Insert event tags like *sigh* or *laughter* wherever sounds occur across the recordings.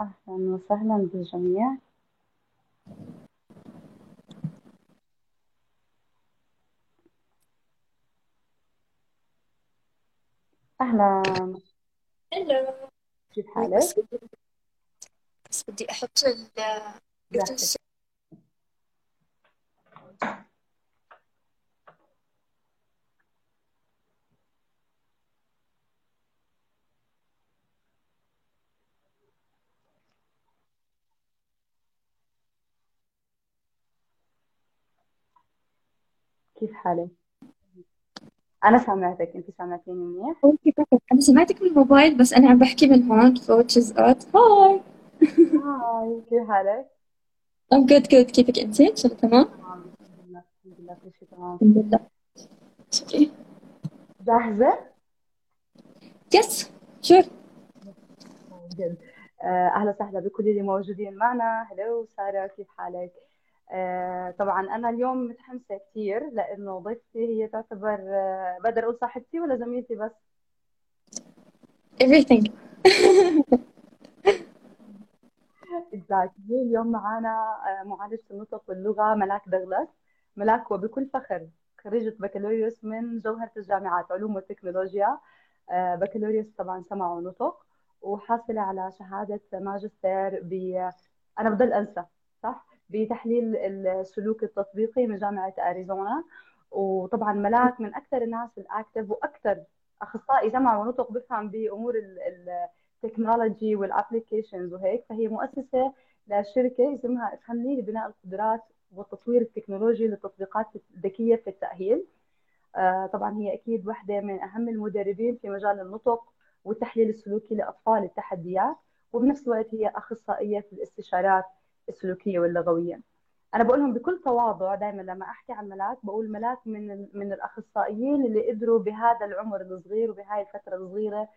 أهلا وسهلا بالجميع. أهلا. هلا كيف حالك؟ بس بدي أحط ال كيف حالك؟ أنا سامعتك أنت سامعتيني منيح؟ أنا سمعتك من الموبايل بس أنا عم بحكي من هون ف which is odd هاي هاي كيف حالك؟ I'm good good كيفك أنت؟ إن شاء الله تمام؟ تمام الحمد لله الحمد لله كل شيء تمام الحمد لله جاهزة؟ يس شور آه، أهلا وسهلا بكل اللي موجودين معنا هلو سارة كيف حالك؟ آه، طبعا أنا اليوم متحمسة كثير لأنه ضيفتي هي تعتبر آه، بقدر أقول صاحبتي ولا زميلتي بس؟ everything. Exactly. اليوم معنا آه، معالجة النطق واللغة ملاك دغلس. ملاك وبكل فخر خريجة بكالوريوس من جوهرة الجامعات علوم وتكنولوجيا. بكالوريوس طبعا سمع ونطق وحاصلة على شهادة ماجستير ب أنا بضل أنسى صح؟ بتحليل السلوك التطبيقي من جامعة أريزونا. وطبعا ملاك من أكثر الناس ال active وأكثر أخصائي سمع ونطق بفهم ال- التكنولوجي وال applications وهيك. فهي مؤسسة لشركة اسمها افهمني لبناء القدرات والتطوير التكنولوجي للتطبيقات الذكية في التأهيل. آه، طبعا هي أكيد واحدة من أهم المدربين في مجال النطق والتحليل السلوكي لأطفال التحديات. وبنفس الوقت هي أخصائية في الاستشارات السلوكية واللغوية. أنا بقولهم بكل تواضع دائما لما أحكي عن ملاك بقول ملاك من من الأخصائيين اللي قدروا بهذا العمر الصغير وبهاي الفترة الصغيرة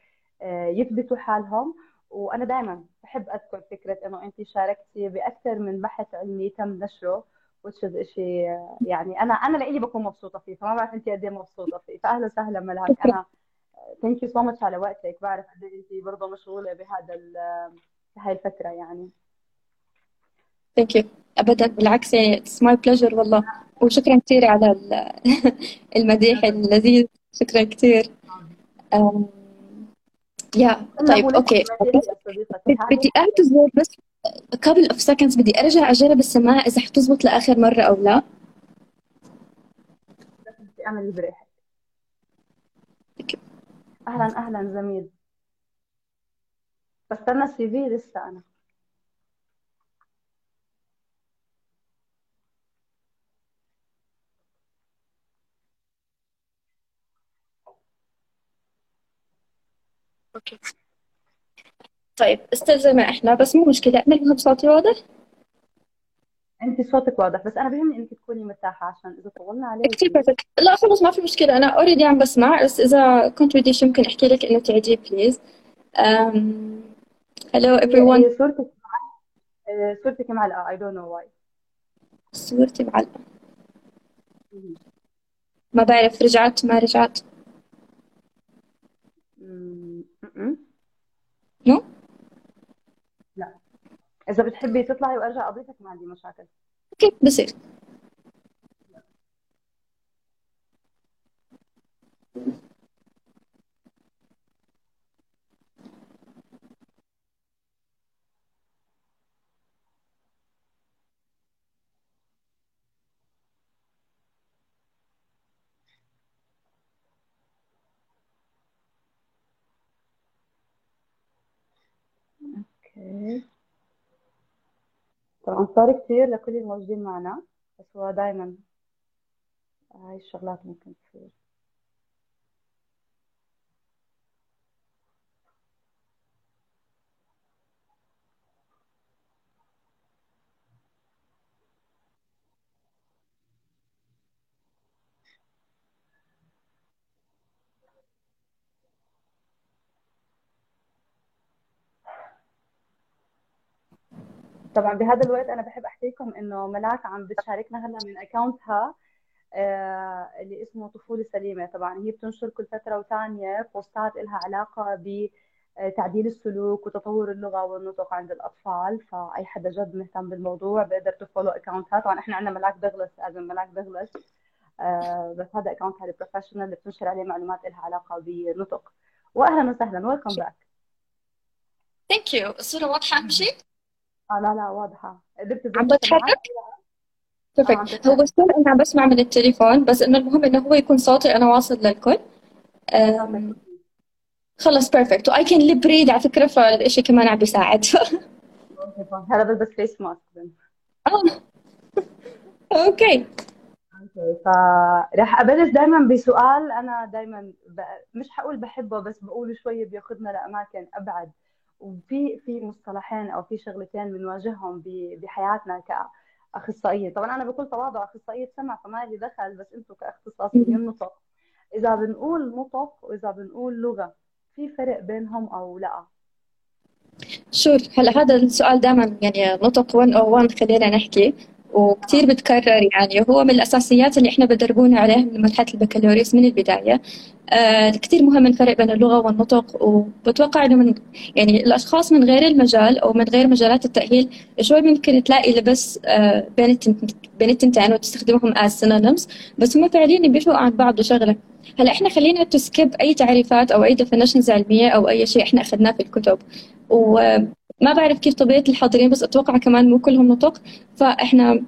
آه، يثبتوا حالهم. وأنا دائما بحب أذكر فكرة إنه أنت شاركتي بأكثر من بحث علمي تم نشره is شيء يعني أنا أنا لإلي بكون مبسوطة فيه فما بعرف أنت قد إيه مبسوطة فيه. فاهلا وسهلا ملاك. أنا thank you so much على وقتك. بعرف قد إيه أنت برضه مشغولة بهذا ال- بهاي الفترة يعني. Thank you. أبدا. بالعكس يعني it's my pleasure والله. وشكرا كثير على ال- *laughs* المديح اللذيذ. شكرا كثير يا طيب يا صديقتي هذه بدي أعتذر بس couple of seconds بدي أرجع أجرب السماعة إذا حتزبط لآخر مرة أو لا. بدي أعمل بريحك. أهلا أهلا زميل. بستنى السي في لسه أنا. أوكي. طيب أستاذ زي ما إحنا بس مو مشكلة. أعملها بصوتي واضح؟ أنت صوتك واضح بس أنا بهمني انك تكوني مرتاحة عشان إذا طولنا كتير عليكي perfect لا خلص ما في مشكلة. أنا already عم بسمع بس إذا كنت بدي شي ممكن أحكي لك إنه تعيديه please hello hey everyone. hey صورتك آه، صورتك معلقه I don't know why. صورتي معلقة ما بعرف رجعت ما رجعت. م-م. no? لا. إذا بتحبي تطلعي وأرجع اضيفك ما عندي مشاكل. okay بصير. طبعا صار كثير لكل الموجودين معنا بس هو دائما هاي الشغلات ممكن تصير. طبعا بهذا الوقت أنا بحب احكي لكم إنه ملاك عم بتشاركنا هلا من account ها آه، اللي اسمه طفولة سليمة. طبعا هي بتنشر كل فترة وثانية post ات لها علاقة ب تعديل السلوك وتطور اللغة والنطق عند الأطفال. فأي حدا جد مهتم بالموضوع بيقدر ت follow account ات طبعا إحنا عندنا ملاك دغلس أزم ملاك دغلس آه، بس هذا account هذا professional اللي بتنشر عليه معلومات لها علاقة بالنطق وأهلا وسهلا welcome back thank you الصورة واضحة أهم شيء؟ آه لا لا واضحة. قدرت عم بتحرك؟ perfect هو بس أنا عم بسمع من التليفون بس إنه المهم إنه هو يكون صوتي أنا واصل للكل. خلص perfect و I can lip read على فكرة فالشيء كمان عم بيساعد. *laughs* هذا بس face mask okay فراح أبلش دائما بسؤال أنا دائما ب... مش حقول بحبه بس بقوله شوية بياخذنا لأماكن أبعد. وفي في مصطلحين أو في شغلتين بنواجههم بحياتنا كأخصائية. طبعا أنا بكل تواضع أخصائية سمع فما لي دخل بس أنتم كاختصاصيين نطق إذا بنقول نطق وإذا بنقول لغة في فرق بينهم أو لا؟ شور هلا هذا السؤال دائما يعني نطق 101 خلينا نحكي. وكثير بتكرر يعني. وهو من الأساسيات اللي إحنا بدربونا عليها من مرحله البكالوريوس من البداية. آه كثير مهم الفرق بين اللغة والنطق وبتوقع إنه من يعني الأشخاص من غير المجال أو من غير مجالات التأهيل شوي ممكن تلاقي لبس آه بين بين التنتين وتستخدمهم as synonyms بس هم فعليا بيفرقوا عن بعض بشغله هلا إحنا خلينا نـ skip أي تعريفات أو أي definitions علمية أو أي شيء إحنا أخذناه في الكتب. وما بعرف كيف طبيعة الحاضرين بس أتوقع كمان مو كلهم نطق. فإحنا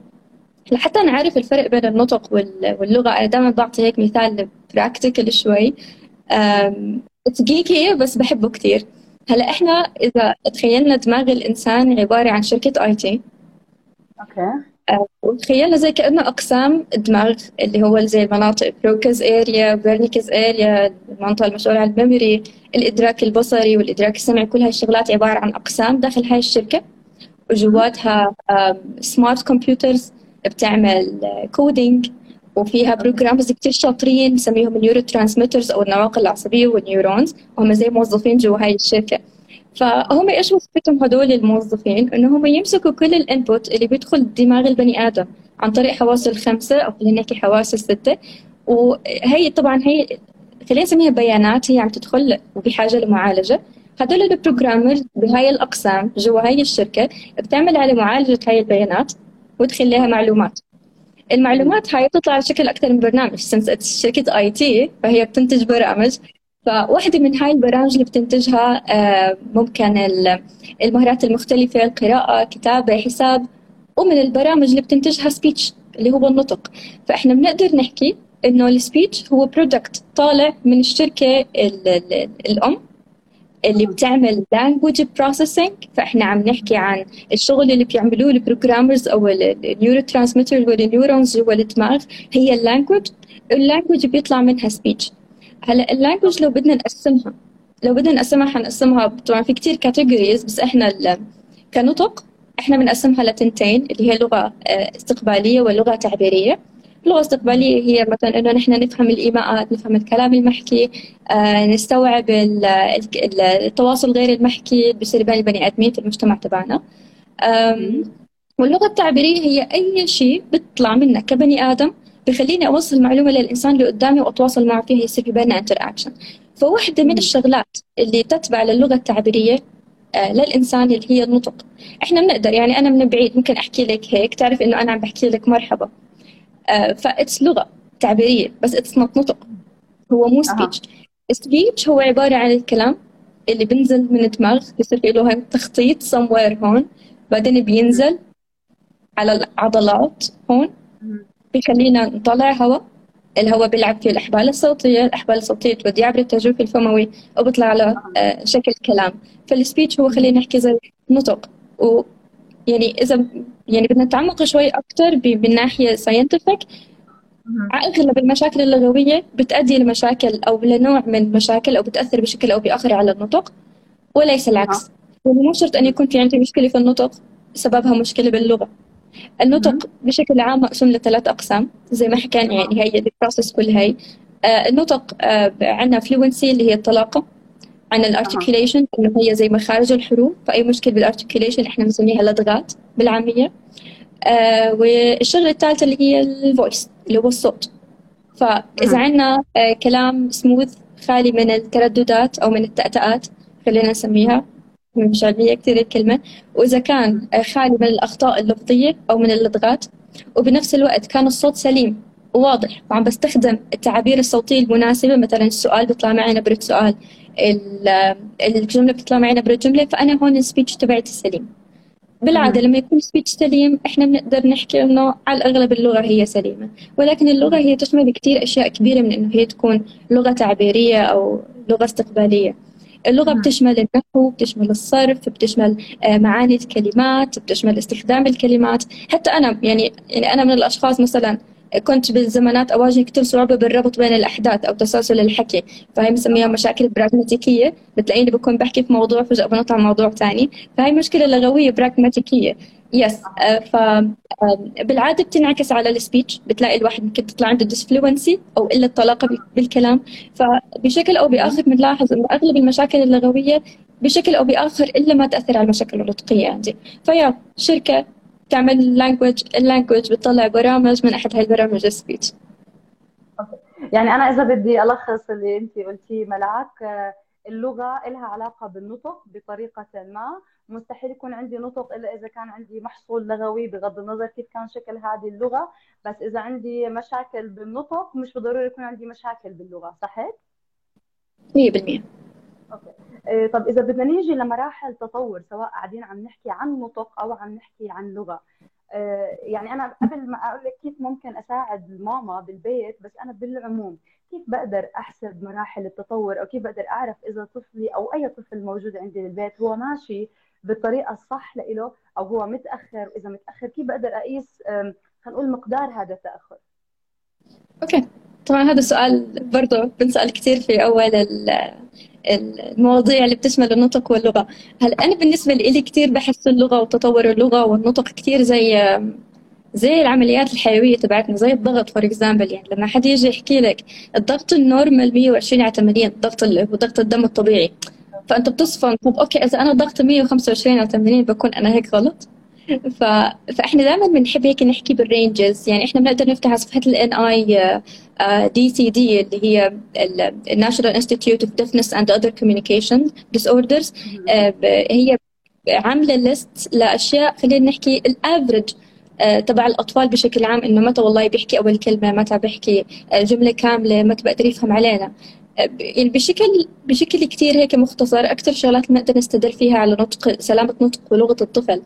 لحتى نعرف الفرق بين النطق واللغة أنا دائما بعطي هيك مثال practical شوي. جيكي بس بحبه كثير هلا إحنا إذا تخيلنا دماغ الإنسان عبارة عن شركة IT okay. وتخيلها زي كأنه أقسام الدماغ اللي هو زي المناطق Broca's area Wernicke's area المنطقة المسؤولة عن ال memory الإدراك البصري والإدراك السمعي كل هاي الشغلات عبارة عن أقسام داخل هاي الشركة. وجواتها smart computers بتعمل coding وفيها programmers كتير شاطرين بسميهم ال neurotransmitters أو النواقل العصبية وال neurons وهم زي موظفين جوا هاي الشركة. فهم إيش وظيفتهم هدول الموظفين؟ إنه هم يمسكوا كل ال input اللي بيدخل دماغ البني آدم عن طريق حواسه الخمسة أو خلينا نحكي حواسه الستة. وهي طبعا هي خلينا نسميها بيانات هي عم تدخل وبحاجه لمعالجة. هدول ال programmers بهاي الأقسام جوا هاي الشركة بتعمل على معالجة هاي البيانات وتخليها معلومات. المعلومات هاي بتطلع على شكل أكثر من برنامج since شركة IT فهي بتنتج برامج. فواحدة من هاي البرامج اللي بتنتجها آه، ممكن المهارات المختلفة القراءة كتابة حساب ومن البرامج اللي بتنتجها speech اللي هو النطق. فإحنا بنقدر نحكي إنه ال speech هو product طالع من الشركة الأم اللي بتعمل language processing. فإحنا عم نحكي عن الشغل اللي بيعملوه ال programmers أو ال neurotransmitter وال neurons جوا الدماغ هي ال language ال language بيطلع منها speech هلا ال language لو بدنا نقسمها لو بدنا نقسمها حنقسمها طبعا في كتير categories بس إحنا كنطق إحنا بنقسمها لتنتين اللي هي لغة آه، استقبالية ولغة تعبيرية. اللغة الاستقبالية هي مثلا إنه نحن نفهم الإيماءات نفهم الكلام المحكي آه نستوعب التواصل غير المحكي بيصير بين البني آدمين في المجتمع تبعنا. واللغة التعبيرية هي أي شيء بيطلع منك كبني آدم بخليني أوصل المعلومه للإنسان اللي قدامي وأتواصل معه فيها يصير في بيننا انتر اكشن فواحدة من الشغلات اللي تتبع للغة التعبيرية آه للإنسان اللي هي النطق. إحنا بنقدر يعني أنا من بعيد ممكن أحكي لك هيك تعرف إنه أنا عم بحكي لك مرحبا. آه ف that's لغة تعبيرية بس it's not نطق. هو مو speech speech هو عبارة عن الكلام اللي بنزل من الدماغ بيصير في له تخطيط somewhere هون بعدين بينزل على العضلات هون. بيخلينا نطلع هواء الهواء بيلعب في الأحبال الصوتية الأحبال الصوتية تودي عبر التجويف الفموي وبيطلع له آه، شكل كلام. فال speech هو خلينا نحكي زي نطق. و يعني إذا يعني بدنا نتعمق شوي أكثر بالناحية scientific أغلب المشاكل اللغوية بتؤدي لمشاكل أو لنوع من المشاكل أو بتأثر بشكل أو بآخر على النطق وليس العكس. يعني مو شرط أن يكون في عندي مشكلة في النطق سببها مشكلة باللغة. النطق بشكل عام مقسوم لثلاث أقسام زي ما حكينا يعني هي ال process كل هي النطق آه عندنا fluency اللي هي الطلاقة عنا ال articulation انه هي زي مخارج الحروف فأي مشكلة بال articulation إحنا بنسميها لدغات بالعامية. آه والشغلة الثالثة اللي هي ال voice اللي هو الصوت. فإذا عندنا آه كلام سموث خالي من الترددات أو من التأتأات خلينا نسميها. مش عادية كثير الكلمة. وإذا كان خالي من الأخطاء اللفظية أو من اللدغات وبنفس الوقت كان الصوت سليم وواضح وعم بستخدم التعابير الصوتية المناسبة. مثلا السؤال بيطلع معي نبرة سؤال الجملة بتطلع معي نبرة جملة فأنا هون ال speech تبعتي سليم. بالعادة لما يكون speech سليم إحنا بنقدر نحكي إنه على الأغلب اللغة هي سليمة. ولكن اللغة هي تشمل كثير أشياء كبيرة من إنه هي تكون لغة تعبيرية أو لغة استقبالية. اللغة بتشمل النحو بتشمل الصرف بتشمل آه، معاني الكلمات بتشمل استخدام الكلمات. حتى أنا يعني يعني أنا من الأشخاص مثلا كنت بالزمانات أواجه كثير صعوبة بالربط بين الأحداث أو تسلسل الحكي. فهي بنسميها مشاكل براغماتيكية بتلاقيني بكون بحكي في موضوع فجأة بنطلع موضوع ثاني. فهي مشكلة لغوية براغماتيكية. yes آه، ف بالعادة بتنعكس على ال speech بتلاقي الواحد ممكن تطلع عنده disfluency أو قلة طلاقة بالكلام. فبشكل أو بآخر بنلاحظ إنه أغلب المشاكل اللغوية بشكل أو بآخر إلا ما تأثر على المشاكل النطقية عندي. فهي شركة تعمل language ال language بتطلع برامج من أحد هاي البرامج ال speech. يعني أنا إذا بدي ألخص اللي انت قلتيه ملاك آه، اللغة لها علاقة بالنطق بطريقة ما. مستحيل يكون عندي نطق إلا إذا كان عندي محصول لغوي بغض النظر كيف كان شكل هذه اللغة. بس إذا عندي مشاكل بالنطق مش بالضروره يكون عندي مشاكل باللغة صحيح؟ 100% أوكي. إيه، طب إذا بدنا نيجي لمراحل تطور سواء قاعدين عم نحكي عن نطق أو عم نحكي عن لغة. إيه، يعني أنا قبل ما أقول لك كيف ممكن أساعد الماما بالبيت بس أنا بالعموم كيف بقدر أحسب مراحل التطور أو كيف بقدر أعرف إذا طفلي أو أي طفل موجود عندي بالبيت هو ماشي بالطريقة الصح له أو هو متأخر واذا متأخر كيف بقدر أقيس خلينا نقول مقدار هذا التأخر؟ أوكي. طبعا هذا السؤال برضه بنسأل كثير في أول المواضيع اللي بتشمل النطق واللغة. هلا أنا بالنسبة لي كثير بحس اللغة وتطور اللغة والنطق كثير زي زي العمليات الحيوية تبعتنا زي الضغط for example يعني لما حد يجي يحكي لك الضغط ال normal 120 على 80 الضغط اللي هو ضغط الدم الطبيعي. فأنت بتصفن. طب okay إذا أنا ضغطي 125 على 80 بكون أنا هيك غلط. ف... فإحنا دائما بنحب هيك نحكي بال ranges يعني إحنا بنقدر نفتح على صفحه ال NIDCD اللي هي ال National Institute of Deafness and Other Communication Disorders هي عاملة ليست لأشياء خلينا نحكي ال average آه، تبع الأطفال بشكل عام. إنه متى والله بيحكي أول كلمة متى بيحكي آه، جملة كاملة متى بقدر يفهم علينا. بشكل بشكل كثير هيك مختصر أكثر شغلات بنقدر نستدل فيها على نطق سلامة نطق ولغة الطفل.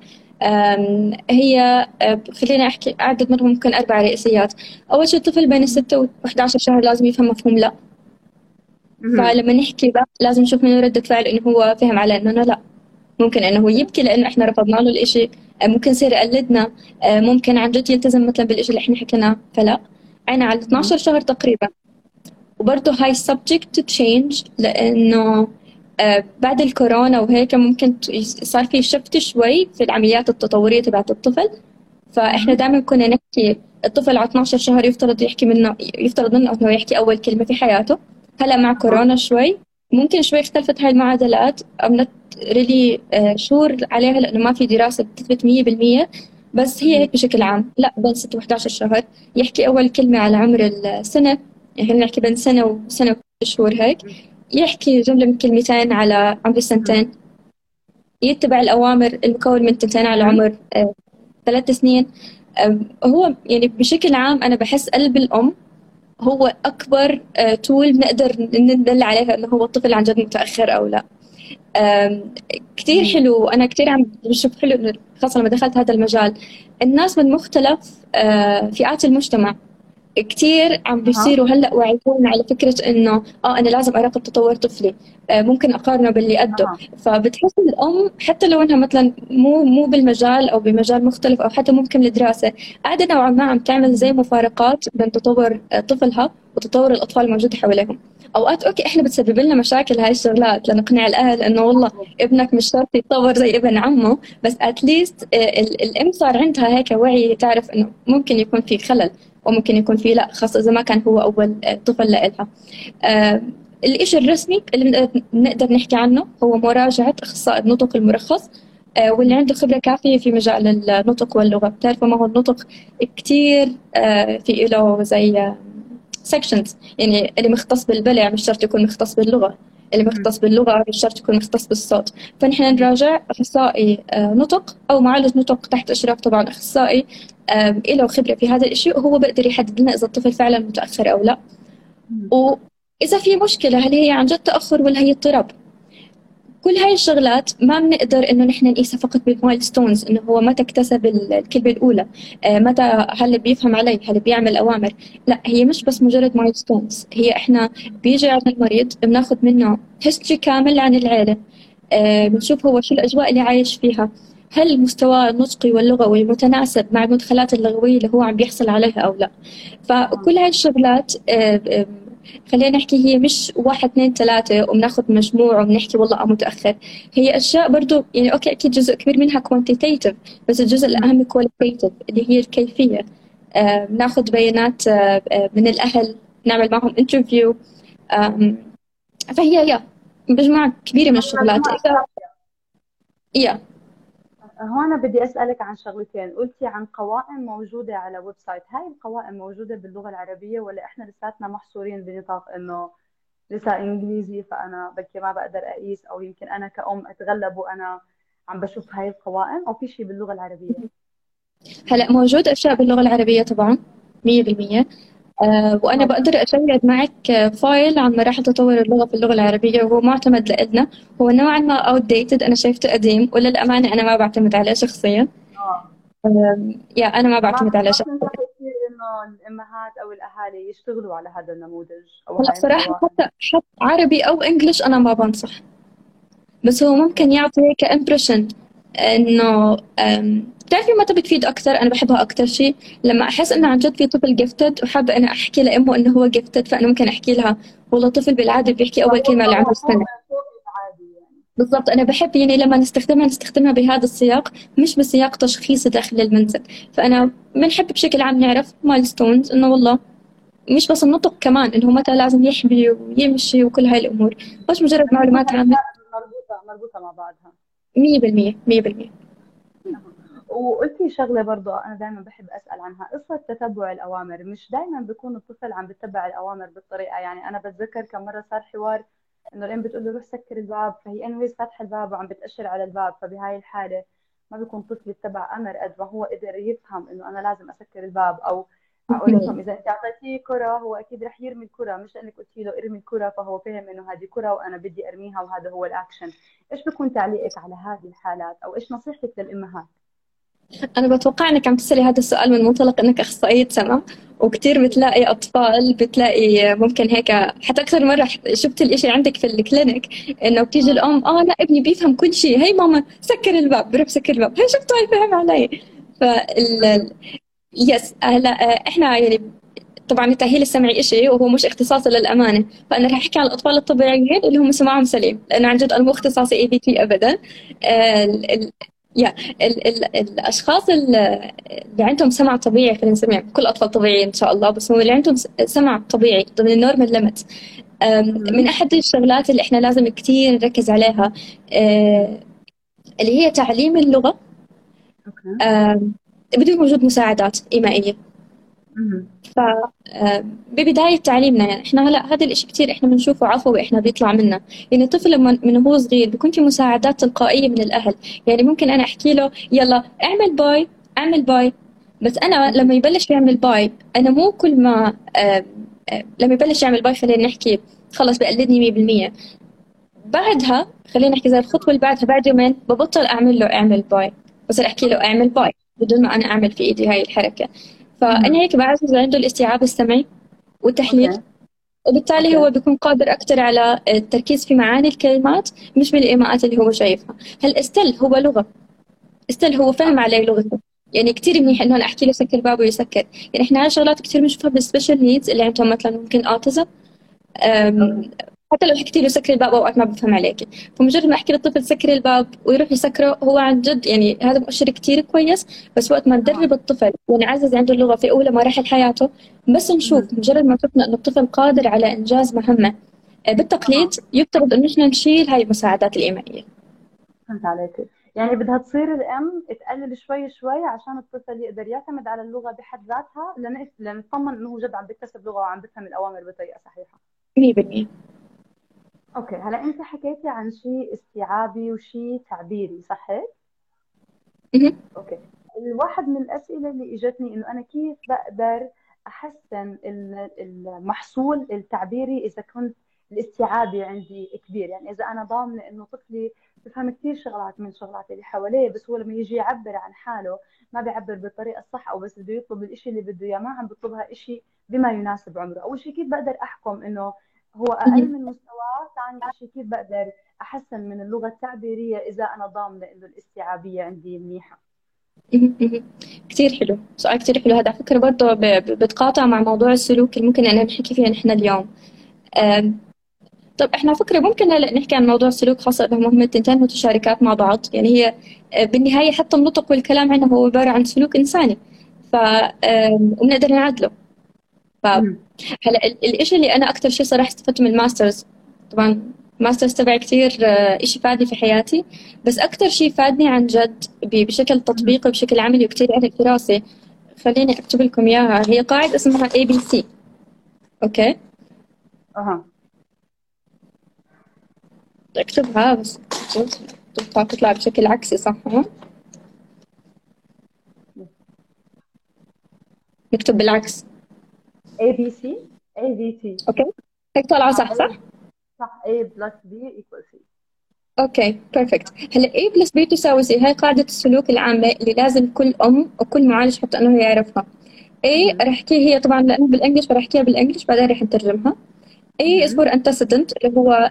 هي خلينا أحكي أعدد منهم ممكن أربع رئيسيات. أول شيء الطفل بين الستة و 11 شهر لازم يفهم مفهوم لا. فلما نحكي بقى لازم نشوف منه ردة فعل إنه هو فهم على إنه لا. ممكن إنه هو يبكي لأنه إحنا رفضنا له الإشي. ممكن يصير يقلدنا. ممكن عن جد يلتزم مثلا بالإشي اللي إحنا حكيناه فلا. أنا على 12 شهر تقريبا. وبرضه هاي subject to change لأنه آه، بعد الكورونا وهيك ممكن صار في شفت شوي في العمليات التطورية تبعت الطفل. فإحنا دائما كنا نحكي الطفل على 12 شهر يفترض يحكي منه يفترض منه إنه يحكي أول كلمة في حياته. هلأ مع كورونا شوي ممكن شوي اختلفت هاي المعادلات. ام نت ريلي شور عليها لأنه ما في دراسة بتثبت 100% بس هي هيك بشكل عام. لأ بين 6 و 11 شهر يحكي أول كلمة على عمر السنة. يعني نحكي بين سنة وسنه وشهور هيك يحكي جملة من كلمتين على عمر السنتين يتبع الأوامر المكون من تنتين على عمر آه، ثلاث سنين. هو يعني بشكل عام أنا بحس قلب الأم هو أكبر تول آه، بنقدر ندل عليها إنه هو الطفل عن جد متأخر أو لا. كثير حلو أنا كثير عم بشوف حلو خاصة لما دخلت هذا المجال الناس من مختلف آه، فئات المجتمع. كثير عم بيصيروا هلا واعيين على فكرة إنه آه أنا لازم أراقب تطور طفلي. آه ممكن أقارنه باللي قده. فبتحس الأم حتى لو إنها مثلا مو مو بالمجال أو بمجال مختلف أو حتى ممكن الدراسة قاعدة نوعا ما عم تعمل زي مفارقات بين تطور آه، طفلها وتطور الأطفال الموجوده حواليهم. أوقات okay إحنا بتسبب لنا مشاكل هاي الشغلات لنقنع الأهل إنه والله ابنك مش شرط يتطور زي ابن عمه بس at least آه، الأم صار عندها هيك وعي تعرف إنه ممكن يكون في خلل. وممكن يكون في لا خاصة إذا ما كان هو أول طفل لإلها. آه الإشي الرسمي اللي بنقدر نحكي عنه هو مراجعة أخصائي النطق المرخص آه واللي عنده خبرة كافية في مجال النطق واللغة. بتعرفوا ما هو النطق كتير آه في له زي سكشنز يعني اللي مختص بالبلع مش شرط يكون مختص باللغة. اللي مختص باللغة مش شرط يكون مختص بالصوت. فنحن نراجع أخصائي آه، نطق أو معالج نطق تحت إشراف طبعا أخصائي له خبرة في هذا الشيء وهو بيقدر يحدد لنا إذا الطفل فعلا متأخر أو لا. وإذا في مشكلة هل هي عن جد تأخر ولا هي اضطراب؟ كل هاي الشغلات ما بنقدر إنه نحن نقيسها فقط بال milestones إنه هو متى اكتسب الكلمة الأولى آه، متى هل بيفهم علي هل بيعمل أوامر. لا هي مش بس مجرد milestones هي إحنا بيجي عند المريض بناخذ منه history كامل عن العيله آه، بنشوف هو شو الأجواء اللي عايش فيها هل مستواه النطقي واللغوي متناسب مع المدخلات اللغوية اللي هو عم بيحصل عليها أو لا. فكل هاي الشغلات آه، خلينا نحكي هي مش واحد اثنين ثلاثة وبناخذ مجموع وبنحكي والله آه متأخر. هي أشياء برضو يعني okay أكيد جزء كبير منها quantitative بس الجزء الأهم qualitative اللي هي الكيفية. آه بناخذ بيانات آه, آه، من الأهل نعمل معهم interview فهي yeah مجموعة كبيرة من الشغلات. yeah. هون بدي أسألك عن شغلتين. قلتي عن قوائم موجودة على website. هاي القوائم موجودة باللغة العربية ولا إحنا لساتنا محصورين بنطاق إنه لسه إنجليزي فأنا بلكي ما بقدر أقيس أو يمكن أنا كأم أتغلب وأنا عم بشوف هاي القوائم أو في شيء باللغة العربية؟ هلأ موجود أشياء باللغة العربية طبعا 100% آه، وأنا بقدر أ share معك file عن مراحل تطور اللغة في اللغة العربية وهو معتمد لإلنا هو نوعا ما outdated أنا شايفته قديم وللأمانة أنا ما بعتمد عليه شخصيا. آه. yeah أنا ما بعتمد عليه شخصيا. إنه الإمهات أو الأهالي يشتغلوا على هذا النموذج أو لا صراحة حتى حتى عربي أو English أنا ما بنصح. بس هو ممكن يعطي هيك impression إنه بتعرفي متى بتفيد أكثر أنا بحبها أكثر شيء لما أحس إنه عن جد في طفل جفتد وحابة أنا أحكي لأمه إنه هو جفتد فأنا ممكن أحكي لها. والله طفل بالعادة بيحكي أول كلمة اللي عنده سنه بالضبط. أنا بحب يعني لما نستخدمها نستخدمها بهذا السياق مش بسياق تشخيصي داخل المنزل. فأنا بنحب بشكل عام نعرف مايلستونز إنه والله مش بس النطق كمان إنه متى لازم يحبي ويمشي وكل هاي الأمور. مش مجرد معلومات عامة. مربوطة مربوطة مع بعضها. 100% 100% وقلتي شغلة برضه أنا دائما بحب أسأل عنها قصة تتبع الأوامر مش دائما بيكون الطفل عم بتبع الأوامر بالطريقة. يعني أنا بتذكر كم مرة صار حوار إنه الأم بتقول له روح سكر الباب فهي anyways فاتحة الباب وعم بتأشر على الباب فبهاي الحالة ما بيكون طفل يتبع أمر قد ما هو قدر يفهم إنه أنا لازم أسكر الباب أو أقول لكم إذا أنت أعطيتيه كرة هو أكيد رح يرمي الكرة. مش لأنك قلتي له ارمي الكرة فهو فهم إنه هذه كرة وأنا بدي أرميها وهذا هو الاكشن إيش بكون تعليقك على هذه الحالات أو إيش نصيحتك للأمهات؟ أنا بتوقع إنك عم تسألي هذا السؤال من منطلق إنك أخصائية سمع وكثير بتلاقي أطفال بتلاقي ممكن هيك. حتى أكثر مرة شفت الإشي عندك في الكلينيك إنه بتيجي الأم آه لا ابني بيفهم كل شيء. هي ماما سكر الباب بروح سكر الباب. هي شفتوا هي فهم علي. فال يس هلا إحنا يعني طبعا التأهيل السمعي إشي وهو مش اختصاصي للأمانة. فأنا رح أحكي عن الأطفال الطبيعيين اللي هم سماعهم سليم لأنه عن جد أنا مو اختصاصي AVT أبدا. yeah ال ال الأشخاص اللي عندهم سمع طبيعي خلينا نسميهم كل أطفال طبيعيين إن شاء الله بس هم اللي عندهم سمع طبيعي ضمن ال normal limit من أحد الشغلات اللي إحنا لازم كثير نركز عليها اللي هي تعليم اللغة. بدون وجود مساعدات إيمائية. فببداية تعليمنا يعني إحنا هلا هذا الإشي كثير إحنا بنشوفه عفوي إحنا بيطلع منا. يعني الطفل لما من هو صغير بيكون في مساعدات تلقائية من الأهل. يعني ممكن أنا أحكي له يلا اعمل bye اعمل bye. بس أنا لما يبلش يعمل bye أنا مو كل ما لما يبلش يعمل bye خلينا نحكي خلص بقلدني 100% بعدها خلينا نحكي زي الخطوة اللي بعدها بعد يومين ببطل أعمل له اعمل bye. بصير أحكي له اعمل bye. بدون ما أنا أعمل في إيدي هاي الحركة. فأنا هيك بعزز عنده الاستيعاب السمعي والتحليل okay. وبالتالي. هو بيكون قادر أكثر على التركيز في معاني الكلمات مش بالإيماءات اللي هو شايفها. هل still هو لغة؟ still هو فهم علي لغته. يعني كثير منيح إنه أنا أحكي له سكر الباب ويسكر يعني إحنا هاي الشغلات كثير بنشوفها بال special needs اللي عندهم مثلا ممكن autism حتى لو حكيتي له سكري الباب أوقات ما بفهم عليكي. فمجرد ما أحكي للطفل سكري الباب ويروح يسكره هو عن جد يعني هذا مؤشر كثير كويس بس وقت ما ندرب الطفل ونعزز عنده اللغة في أولى مراحل حياته بس نشوف مجرد ما شفنا إنه الطفل قادر على إنجاز مهمة. آه، بالتقليد يفترض إنه إحنا نشيل هاي المساعدات الايمائيه فهمت عليك يعني بدها تصير الأم تقلل شوي شوي عشان الطفل يقدر يعتمد على اللغة بحد ذاتها لنطمن إنه هو جد عم بيكتسب لغة وعم بيفهم الأوامر بطريقة صحيحة. 100% okay هلا أنت حكيتي عن شيء استيعابي وشيء تعبيري صحيح؟ مهم. okay الواحد من الأسئلة اللي إجتني إنه أنا كيف بقدر أحسن ال- المحصول التعبيري إذا كنت الاستيعابي عندي كبير يعني إذا أنا ضامنة إنه طفلي بفهم كثير شغلات من شغلات اللي حواليه بس هو لما يجي يعبر عن حاله ما بيعبر بالطريقة الصح أو بس بده يطلب الشيء اللي بده إياه ما عم بيطلبها شيء بما يناسب عمره أول شيء كيف بقدر أحكم إنه هو أقل. من مستواه ثاني شيء كيف بقدر أحسن من اللغة التعبيرية إذا أنا ضامنة إنه الاستيعابية عندي منيحة. كتير حلو. سؤال كتير حلو. هذا فكرة برضه بتقاطع مع موضوع السلوك اللي ممكن أنا نحكي فيه نحن اليوم. طب إحنا فكرة ممكن هلا نحكي عن موضوع السلوك خاصة انهم هم التنتين متشاركات مع بعض. يعني هي آه، بالنهاية حتى النطق والكلام عندنا هو عبارة عن سلوك إنساني. ف وبنقدر نعدله. فهلا مهم. ال- الإشي اللي أنا أكتر شيء صراحة استفدته من ال master's طبعا ال master's تبعي كتير آه، إشي فادني في حياتي بس أكتر شيء فادني عن جد بشكل تطبيقي وبشكل عملي وكتير علق في راسي خليني أكتب لكم إياها هي قاعدة اسمها ABC okay؟ أها. أكتبها بس تطلع تطلع بشكل عكسي صح؟ ها؟ نكتب بالعكس. A B C. A B T okay هيك طالعة آه صح صح؟ صح A plus B equals C. okay perfect هلا A plus B تساوي C. هاي قاعدة السلوك العامة اللي لازم كل أم وكل معالج حتى إنه يعرفها. A مهم. رح احكيها هي طبعا لأنه بال English فرح احكيها بال English بعدين رح نترجمها. A is مهم. for antecedent اللي هو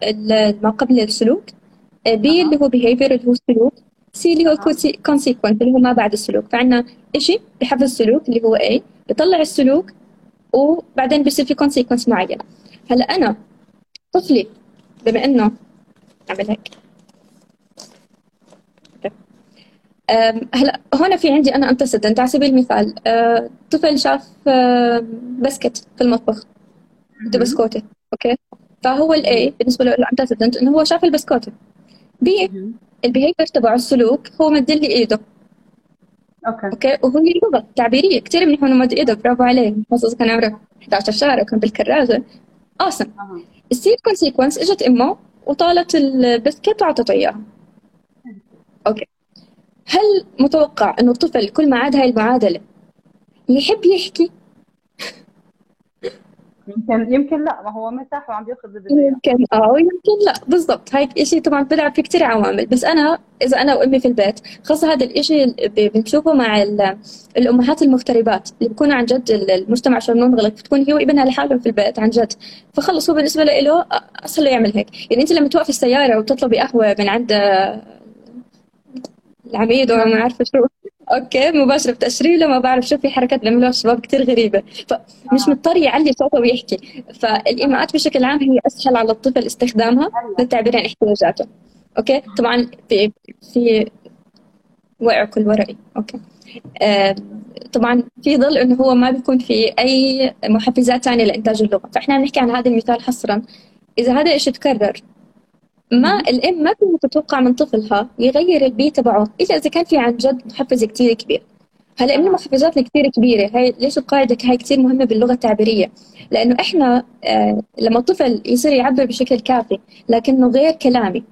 ما قبل السلوك. B اللي هو behavior اللي هو السلوك C اللي هو consequence اللي هو ما بعد السلوك. فعنا إشي بحفز السلوك اللي هو A. بطلع السلوك وبعدين بيصير في consequence معين هلا أنا طفلي بما إنه أعمل هيك هلا هون في عندي أنا antecedent على سبيل المثال أه، طفل شاف أه، بسكت في المطبخ بده. بسكوتة okay فهو ال A. بالنسبة له ال antecedent إنه هو شاف البسكوتة B. ال behavior تبعه السلوك هو مد لي ايده okay. okay؟ وهي لغه تعبيرية. كثير منيح انه مد ايده برافو عليه. خصوصا كان عمره 11 شهر وكان بالكراجة. awesome السير consequence إجت إمه وطالت البسكت وعطته اياها okay. هل متوقع إنه الطفل كل ما عاد هاي المعادلة يحب يحكي؟ يمكن يمكن لا ما هو مرتاح وعم بيأخذ يمكن آه ويمكن لا. بالضبط. هاي شيء طبعا بيلعب في كثير عوامل. بس أنا إذا أنا وأمي في البيت خاصة هذا الشيء بنشوفه مع ال- الأمهات المغتربات اللي بيكونوا عن جد المجتمع شو منغلق. بتكون هي وإبنها لحالهم في البيت عن جد. فخلص هو بالنسبة له له يعمل هيك. يعني أنت لما توقفي السيارة وتطلبي قهوة من عند العميد وما ما عارفه شو. أوكي مباشرة. بتأشري له ما بعرف؟ شو في حركات بيعملوها الشباب كثير غريبة. فمش مضطر يعلي صوته ويحكي. فالإيماءات بشكل عام هي أسهل على الطفل استخدامها للتعبير عن احتياجاته. أوكي؟ طبعا في في وقع كل ورقي. أوكي. آه طبعا في ظل إنه هو ما بيكون في أي محفزات ثانية لإنتاج اللغة. فإحنا عم نحكي عن هذا المثال حصرا. إذا هذا الشيء تكرر ما. الام ما فيها تتوقع من طفلها يغير البي تبعه إلا إذا كان في عن جد محفز كثير كبير هلا من أها المحفزات الكثير كبيرة. هاي ليش القاعدة هاي كثير مهمة باللغة التعبيرية؟ لأنه إحنا آه لما الطفل يصير يعبر بشكل كافي لكنه غير كلامي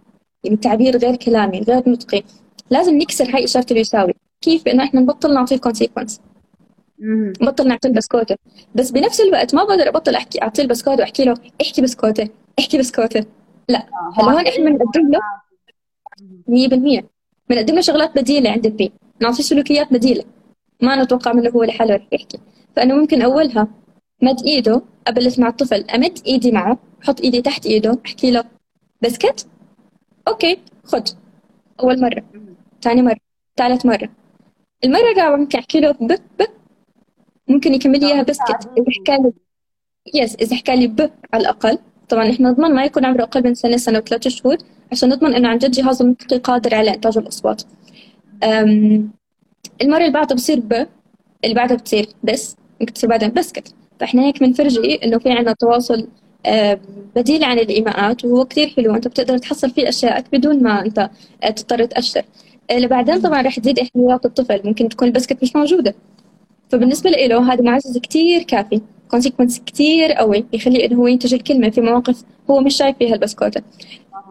يعني التعبير غير كلامي غير نطقي لازم نكسر هاي إشارة اليساوي كيف؟ بانه إحنا نبطل نعطيه ال consequence مهم. نبطل نعطيه البسكوته بس بنفس الوقت ما بقدر أبطل أحكي أعطيه البسكوتة وأحكي له احكي بسكوتة احكي بسكوتة. لا هلا عم هون إحنا بنقدم له مهم. 100% بنقدم له شغلات بديلة عند ال B. نعطيه سلوكيات بديلة. ما نتوقع منه هو لحاله رح يحكي. فانه ممكن أولها مد إيده. أبلش مع الطفل. أمد إيدي معه. أحط إيدي تحت إيده. أحكي له بسكت؟ okay خد. أول مرة. ثاني مرة. ثالث مرة. المرة الرابعه ممكن أحكي له ب ب. ممكن يكمل لي إياها بسكت. إذا حكى لي yes إذا حكى لي ب على الأقل. طبعا إحنا نضمن ما يكون عمره أقل من سنة سنة وثلاث شهور عشان نضمن إنه عن جد جهازه النطقي قادر على إنتاج الأصوات. المرة اللي بعدها بصير ب اللي بعدها بتصير بس ممكن تصير بعدين بسكت فإحنا هيك بنفرجي إنه في عندنا تواصل بديل عن الإيماءات وهو كثير حلو. أنت بتقدر تحصل فيه اشيائك بدون ما أنت أه، تضطر تأشر. اللي بعدين طبعا رح تزيد احتياجات الطفل. ممكن تكون البسكت مش موجودة. فبالنسبة له هذا معزز كثير كافي. consequence كتير قوي يخليه إنه هو ينتج الكلمة في مواقف هو مش شايف فيها البسكوتة.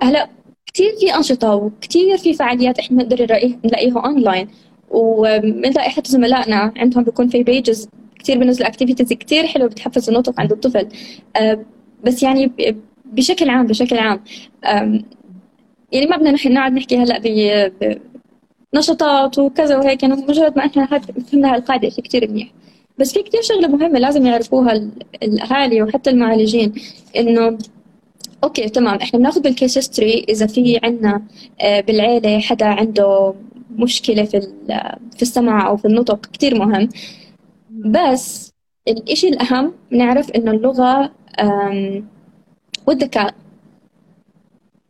هلا كثير في أنشطة وكثير في فعاليات إحنا نقدر نلاقيها اونلاين وبنلاقي حتى زملائنا عندهم بيكون في pages كثير بنزلوا activities كثير حلوة بتحفز النطق عند الطفل. آه، بس يعني بشكل عام بشكل عام يعني ما بدنا نحن نقعد نحكي هلا بنشاطات وكذا وهيك يعني مجرد ما إحنا فهمنا هالقاعدة شيء كثير منيح. بس في كثير شغلة مهمة لازم يعرفوها الأهالي وحتى المعالجين إنه okay تمام إحنا بناخذ بال case history إذا في عندنا آه، بالعيلة حدا عنده مشكلة في في السمع أو في النطق كثير مهم. بس الإشي الأهم نعرف إنه اللغة والذكاء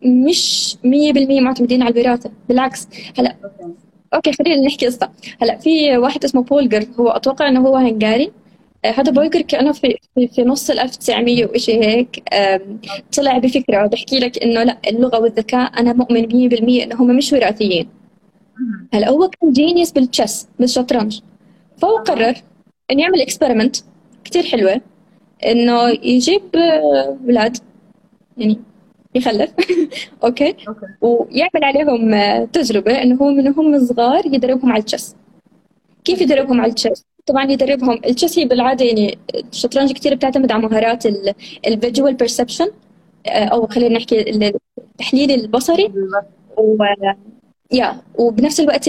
مش مية بالمية معتمدين على الوراثة بالعكس. هلا okay خلينا نحكي قصة. هلا في واحد اسمه بولجر هو أتوقع إنه هو هنغاري. آه، هذا بولجر كأنه في في نص ال 1900 وشيء هيك. طلع بفكرة بحكي لك إنه لا اللغة والذكاء أنا مؤمن 100% انه هم مش وراثيين. هلا هو كان genius بال chess بالشطرنج. فهو قرر إنه يعمل experiment كثير حلوة إنه يجيب أولاد يعني يخلف. *laughs* okay؟ ويعمل عليهم تجربة إنه هو من هم صغار يدربهم على ال chess كيف يدربهم على ال chess؟ طبعا يدربهم ال chess هي بالعادة يعني الشطرنج كثير بتعتمد على مهارات ال visual perception أو خلينا نحكي التحليل البصري. و يا وبنفس الوقت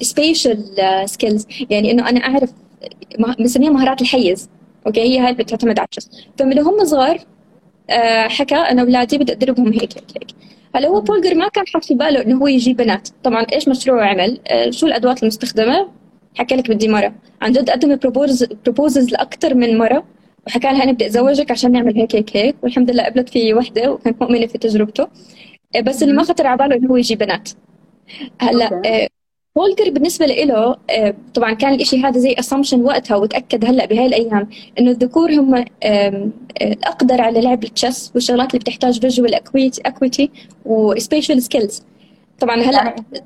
ال spatial skills يعني إنه أنا أعرف بنسميها مهارات الحيز. okay؟ هي هاي بتعتمد على الجسم فمن هم صغار آه، حكى أنا اولادي بدي أدربهم هيك هيك هيك. هلا هو بولجر ما كان حاط في باله إنه هو يجيب بنات. طبعا إيش مشروعه عمل؟ آه، شو الأدوات المستخدمة؟ حكى لك بدي مرة. عن جد قدم proposes لاكثر من مرة وحكى لها أنا بدي أتزوجك عشان نعمل هيك هيك هيك والحمد لله قبلت في وحدة وكانت مؤمنة في تجربته. آه، بس اللي ما خطر على باله إنه هو يجيب بنات. هلا بولجر بالنسبة له آه، طبعا كان الإشي هذا زي assumption وقتها وتأكد هلأ بهاي الأيام إنه الذكور هم الأقدر على لعب ال chess والشغلات اللي بتحتاج visual acuity و spatial skills طبعا هلأ يعني كانت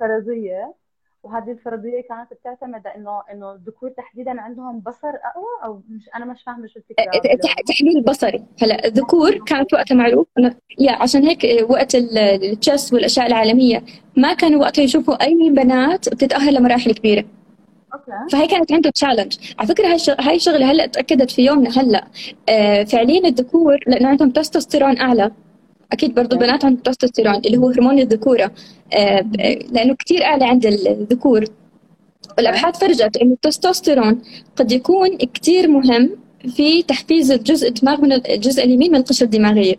فرضية وهذه الفرضية كانت بتعتمد إنه إنه الذكور تحديدا عندهم بصر أقوى أو مش أنا مش فاهمة شو الفكرة. تحليل بصري. هلأ الذكور كانت وقتها معروف yeah عشان هيك وقت ال chess والأشياء العالمية ما كانوا وقتها يشوفوا أي بنات بتتأهل لمراحل كبيرة. okay. فهي كانت عنده challenge على فكرة هاي هاي الشغلة هلأ تأكدت في يومنا. هلأ آه فعليا الذكور لأنه عندهم تستوستيرون أعلى. أكيد برضه البنات عندهم تستوستيرون اللي هو هرمون الذكورة. آه، لأنه كثير أعلى عند الذكور. والأبحاث فرجت إنه التستوستيرون قد يكون كثير مهم في تحفيز الجزء الدماغ من الجزء اليمين من القشره الدماغيه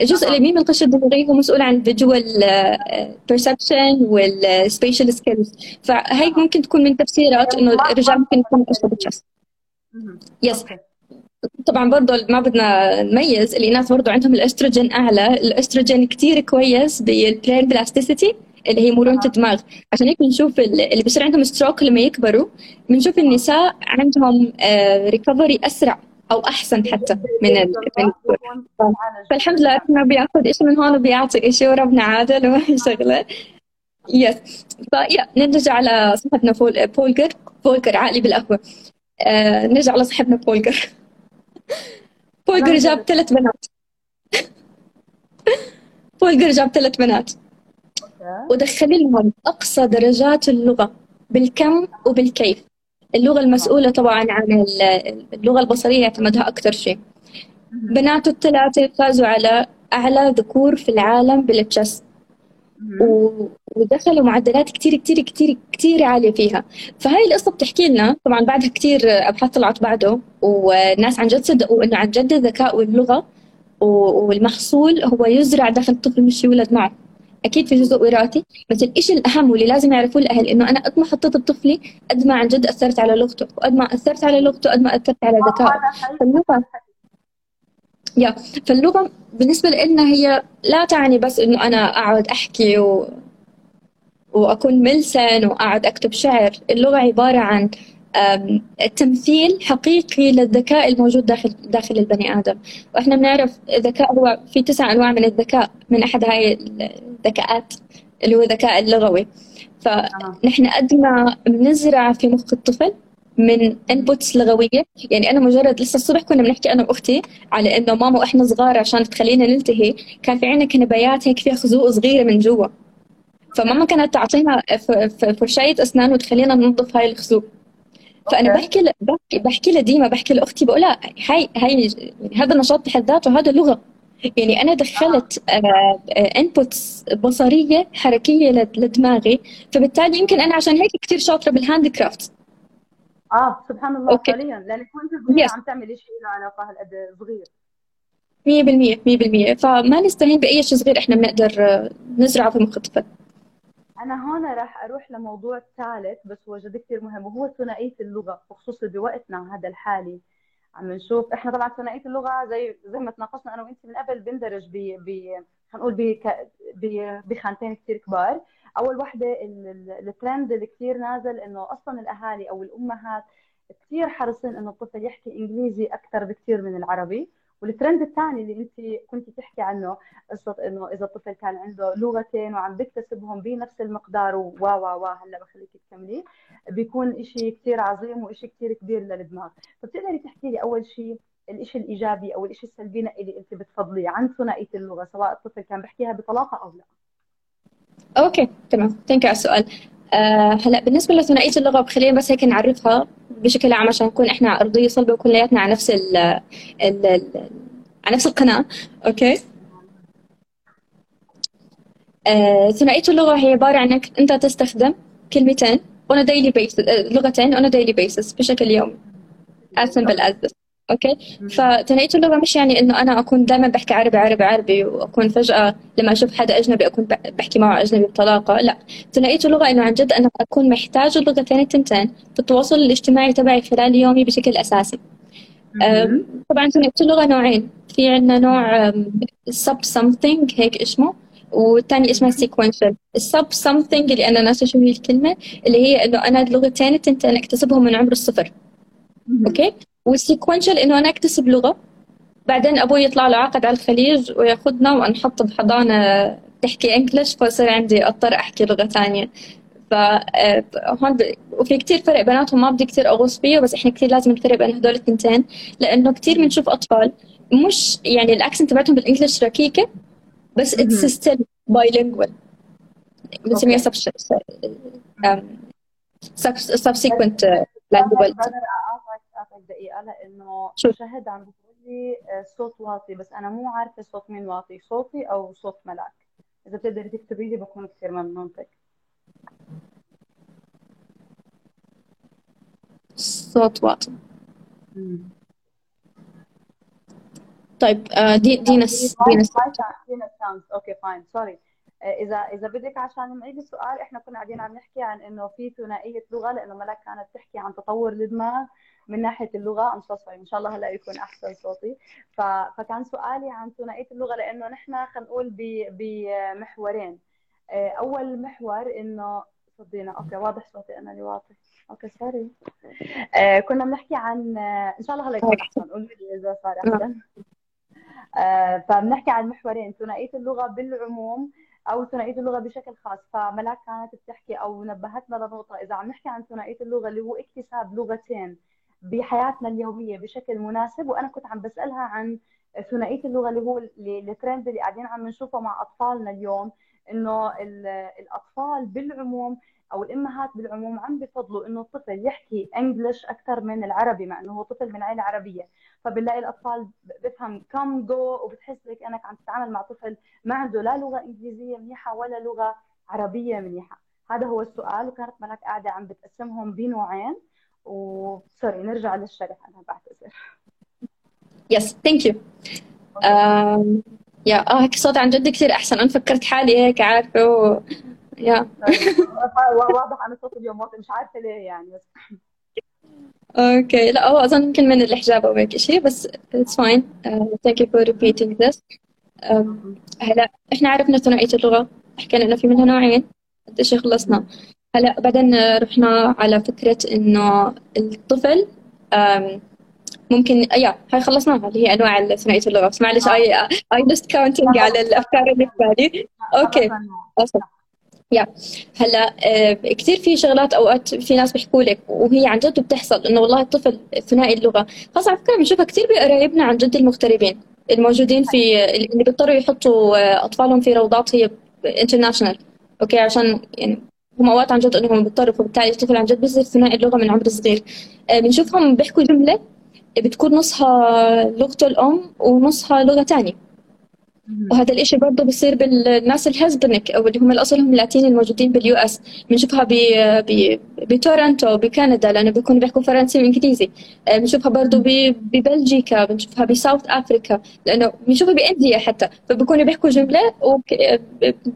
الجزء اليمين من القشره الدماغيه هو مسؤول عن ال visual perception وال spatial skills فهي ممكن تكون من تفسيرات إنه الرجال ممكن يكونوا اشطر بالجسم يس طبعا برضه ما بدنا نميز الاناث برضه عندهم الأستروجين أعلى. الأستروجين كثير كويس بال brain plasticity اللي هي مرونة الدماغ. عشان هيك بنشوف اللي بيصير عندهم stroke لما يكبروا بنشوف النساء عندهم recovery آه، أسرع أو أحسن حتى من ال فالحمد لله إنه بيأخذ شيء من هون وبيعطي شيء وربنا عادل وهي شغلة. yes ف yeah نرجع على صاحبنا بولجر بولجر عقلي بالقهوه آه نرجع على صاحبنا بولجر جاب ثلاث بنات. بولجر جاب ثلاث بنات. ودخل لهم أقصى درجات اللغة بالكم وبالكيف. اللغة المسؤولة طبعا عن اللغة البصرية اعتمدها أكثر شيء. بناته الثلاثة فازوا على أعلى ذكور في العالم بالتشس ودخلوا معدلات كتير كتير كتير كتير عالية فيها. فهاي القصة بتحكي لنا طبعا بعدها كتير أبحاث طلعت بعده والناس عن جد صدقوا إنه عن جد الذكاء واللغة والمحصول هو يزرع داخل الطفل مش يولد معه. أكيد في جزء وراثي بس الشيء الأهم واللي لازم يعرفوه الأهل إنه أنا قد ما حطيت بطفلي قد ما عن جد أثرت على لغته وقد ما أثرت على لغته قد ما أثرت على ذكائه. فاللغة يا فاللغة بالنسبة لنا هي لا تعني بس إنه أنا أقعد أحكي و... وأكون ملسن وأقعد أكتب شعر. اللغة عبارة عن تمثيل حقيقي للذكاء الموجود داخل داخل البني آدم. وإحنا بنعرف الذكاء هو في تسع أنواع من الذكاء من أحد هاي الذكاءات اللي هو الذكاء اللغوي. فنحن قد ما بنزرع في مخ الطفل من انبوتس لغوية. يعني أنا مجرد لسه الصبح كنا بنحكي أنا وأختي على إنه ماما وإحنا صغار عشان تخلينا نلتهي كان في عندنا كنبايات هيك فيها خزوق صغيرة من جوا. فماما كانت تعطينا فرشايه أسنان وتخلينا ننظف هاي الخزوق. فأنا بحكي ل... بحكي بحكي لديما بحكي لأختي بقولها هاي هاي يعني هذا النشاط بحد ذاته هذا لغة. يعني أنا دخلت inputs آه، بصرية حركية لدماغي فبالتالي يمكن أنا عشان هيك كثير شاطرة بال handcraft آه سبحان الله okay. فعليا. لانك كنت صغيره yes. عم تعملي شيء له علاقة هالقد صغير. 100% 100% فما نستهين بأي شيء صغير إحنا بنقدر آه، نزرعه في مخ الطفل أنا هون راح أروح لموضوع ثالث بس هو جد كثير مهم وهو ثنائية اللغة وخصوصا بوقتنا هذا الحالي. عم نشوف إحنا طبعا ثنائية اللغة زي زي ما تناقشنا أنا وانت من قبل بندرج ب ب خلينا نقول بخانتين كثير كبار. أول وحدة الترند اللي كثير نازل إنه أصلا الأهالي أو الأمهات كثير حريصين إنه الطفل يحكي إنجليزي أكثر بكثير من العربي. والترند الثاني اللي أنت كنت تحكي عنه قصة إنه إذا الطفل كان عنده لغتين وعم بيكتسبهم بنفس المقدار و و و هلأ بخليك تكملي بيكون شيء كثير عظيم وشيء كثير كبير للدماغ. فبتقدري تحكي لي أول شيء الشيء الإيجابي أو الشيء السلبي اللي أنت بتفضليه عن ثنائية اللغة سواء الطفل كان بيحكيها بطلاقة أو لا؟ okay تمام. thanks على السؤال. أه هلا بالنسبة لثنائية اللغة خلينا بس هيك نعرفها بشكل عام عشان نكون إحنا أرضية صلبة وكلياتنا على نفس ال ال على نفس القناة. okay. أه ثنائية اللغة هي عبارة عن انك أنت تستخدم كلمتين on a daily basis لغتين on a daily basis بشكل يومي. As simple as this. okay؟ فثنائية اللغة مش يعني إنه أنا أكون دائما بحكي عربي عربي عربي وأكون فجأة لما أشوف حدا أجنبي أكون بحكي معه أجنبي بطلاقة. لا. ثنائية اللغة إنه عن جد أنا أكون محتاجة اللغتين التنتين في التواصل الاجتماعي تبعي خلال يومي بشكل أساسي. طبعا ثنائية اللغة نوعين. في عندنا نوع sub something هيك اسمه والثاني اسمها sequential ال sub something اللي أنا ناسي شو هي الكلمة اللي هي إنه أنا اللغتين التنتين اكتسبهم من عمر الصفر. okay؟ وال sequential إنه أنا أكتسب لغة بعدين أبوي يطلع له عقد على الخليج ويأخذنا ونحط بحضانه تحكي English فصير عندي أضطر أحكي لغة ثانية فهون ب... وفي كتير فرق بيناتهم ما بدي كتير أغوص فيه بس إحنا كتير لازم نفرق بين هدول الثنتين لأنه كتير بنشوف أطفال مش يعني ال accent تبعتهم بال English ركيكة بس it's still bilingual بنسميها subsequent lingual دقيقة لأنه شهد عم بتقول لي آه، صوت واطي بس أنا مو عارفة صوت مين واطي صوتي أو صوت ملاك. إذا بتقدري تكتبي لي بكون كثير ممنونتك. صوت واطي. طيب آه، دي دينس دينس دينس okay fine sorry اذا إذا بدك عشان نعيد السؤال إحنا كنا قاعدين عم نحكي عن إنه في ثنائية لغة لأنه ملك كانت تحكي عن تطور الدماغ. من ناحية اللغة إن شاء الله هلا يكون أحسن صوتي. فكان سؤالي عن ثنائية اللغة لأنه نحن خلينا نقول بمحورين. آه، أول محور إنه صدينا okay واضح صوتي أنا اللي واضح. okay sorry آه كنا بنحكي عن آه، إن شاء الله هلا يكون أحسن قولوا لي إذا صار أحسن. آه فبنحكي عن محورين ثنائية اللغة بالعموم أو ثنائية اللغة بشكل خاص. فملاك كانت بتحكي أو نبهتنا لنقطة إذا عم نحكي عن ثنائية اللغة اللي هو اكتساب لغتين بحياتنا اليومية بشكل مناسب وأنا كنت عم بسألها عن ثنائية اللغة اللي هو الترند اللي قاعدين عم نشوفه مع أطفالنا اليوم إنه الأطفال بالعموم أو الأمهات بالعموم عم بفضلوا إنه الطفل يحكي English أكثر من العربي مع إنه هو طفل من عائلة عربية. فبنلاقي الأطفال بفهم كم جو وبتحس لك إنك عم تتعامل مع طفل ما عنده لا لغة إنجليزية منيحة ولا لغة عربية منيحة. هذا هو السؤال وكانت ملك قاعدة عم بتقسمهم بنوعين. و sorry نرجع للشرح أنا بعتذر. yes thank you yeah آه هيك صوت عن جد كثير أحسن. أنا فكرت حالي هيك عارفة و... yeah. *laughs* واضح أنا صوت اليوم واطي مش عارفة ليه يعني بس. okay لا هو أظن يمكن من الحجاب أو هيك شيء بس it's fine thank you for repeating this هلا إحنا عرفنا ثنائيه اللغة. حكينا انه في منها نوعين؟ قد إيش خلصنا؟ هلا بعدين رحنا على فكرة إنه الطفل ممكن yeah هاي خلصناها اللي هي أنواع ثنائية اللغة. بس معلش I I lost counting على الأفكار اللي في بالي. okay. yeah. هلا آه، كثير في شغلات أوقات في ناس بيحكوا لك وهي عن جد بتحصل إنه والله الطفل ثنائي اللغة. خاصه على فكرة بنشوفها كثير بقرايبنا عن جد المغتربين الموجودين في اللي بيضطروا يحطوا آه، أطفالهم في روضات هي international okay عشان يعني هم اوقات عن جد انهم بيضطروا فبالتالي الطفل عن جد بيصير ثنائي اللغة من عمر صغير آه، بنشوفهم بيحكوا جملة بتكون نصها لغته الأم ونصها لغة ثانية وهذا الإشي برضه بصير بالناس ال Hispanic أو اللي هم الأصلهم اللاتيني الموجودين بال US بنشوفها بتورنتو بكندا لأنه بيكونوا بيحكوا فرنسي وإنجليزي آه، بنشوفها برضه ببلجيكا بنشوفها ب South Africa لأنه بنشوفها ب India حتى فبيكونوا بيحكوا جملة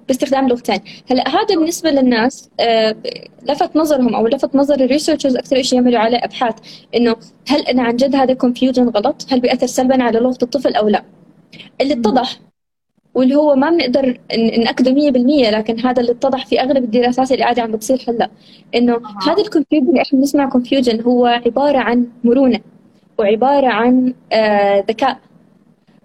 باستخدام لغتين هلأ هذا بالنسبة للناس آه، لفت نظرهم أو لفت نظر ال researchers أكثر شيء يعملوا عليه أبحاث إنه هل أنا عن جد هذا confusion غلط؟ هل بيأثر سلبا على لغة الطفل أو لا؟ اللي اتضح واللي هو ما بنقدر نأكده 100% لكن هذا اللي اتضح في أغلب الدراسات اللي قاعدة عم بتصير هلأ إنه. هذا ال confusion اللي إحنا بنسمع confusion هو عبارة عن مرونة وعبارة عن آه ذكاء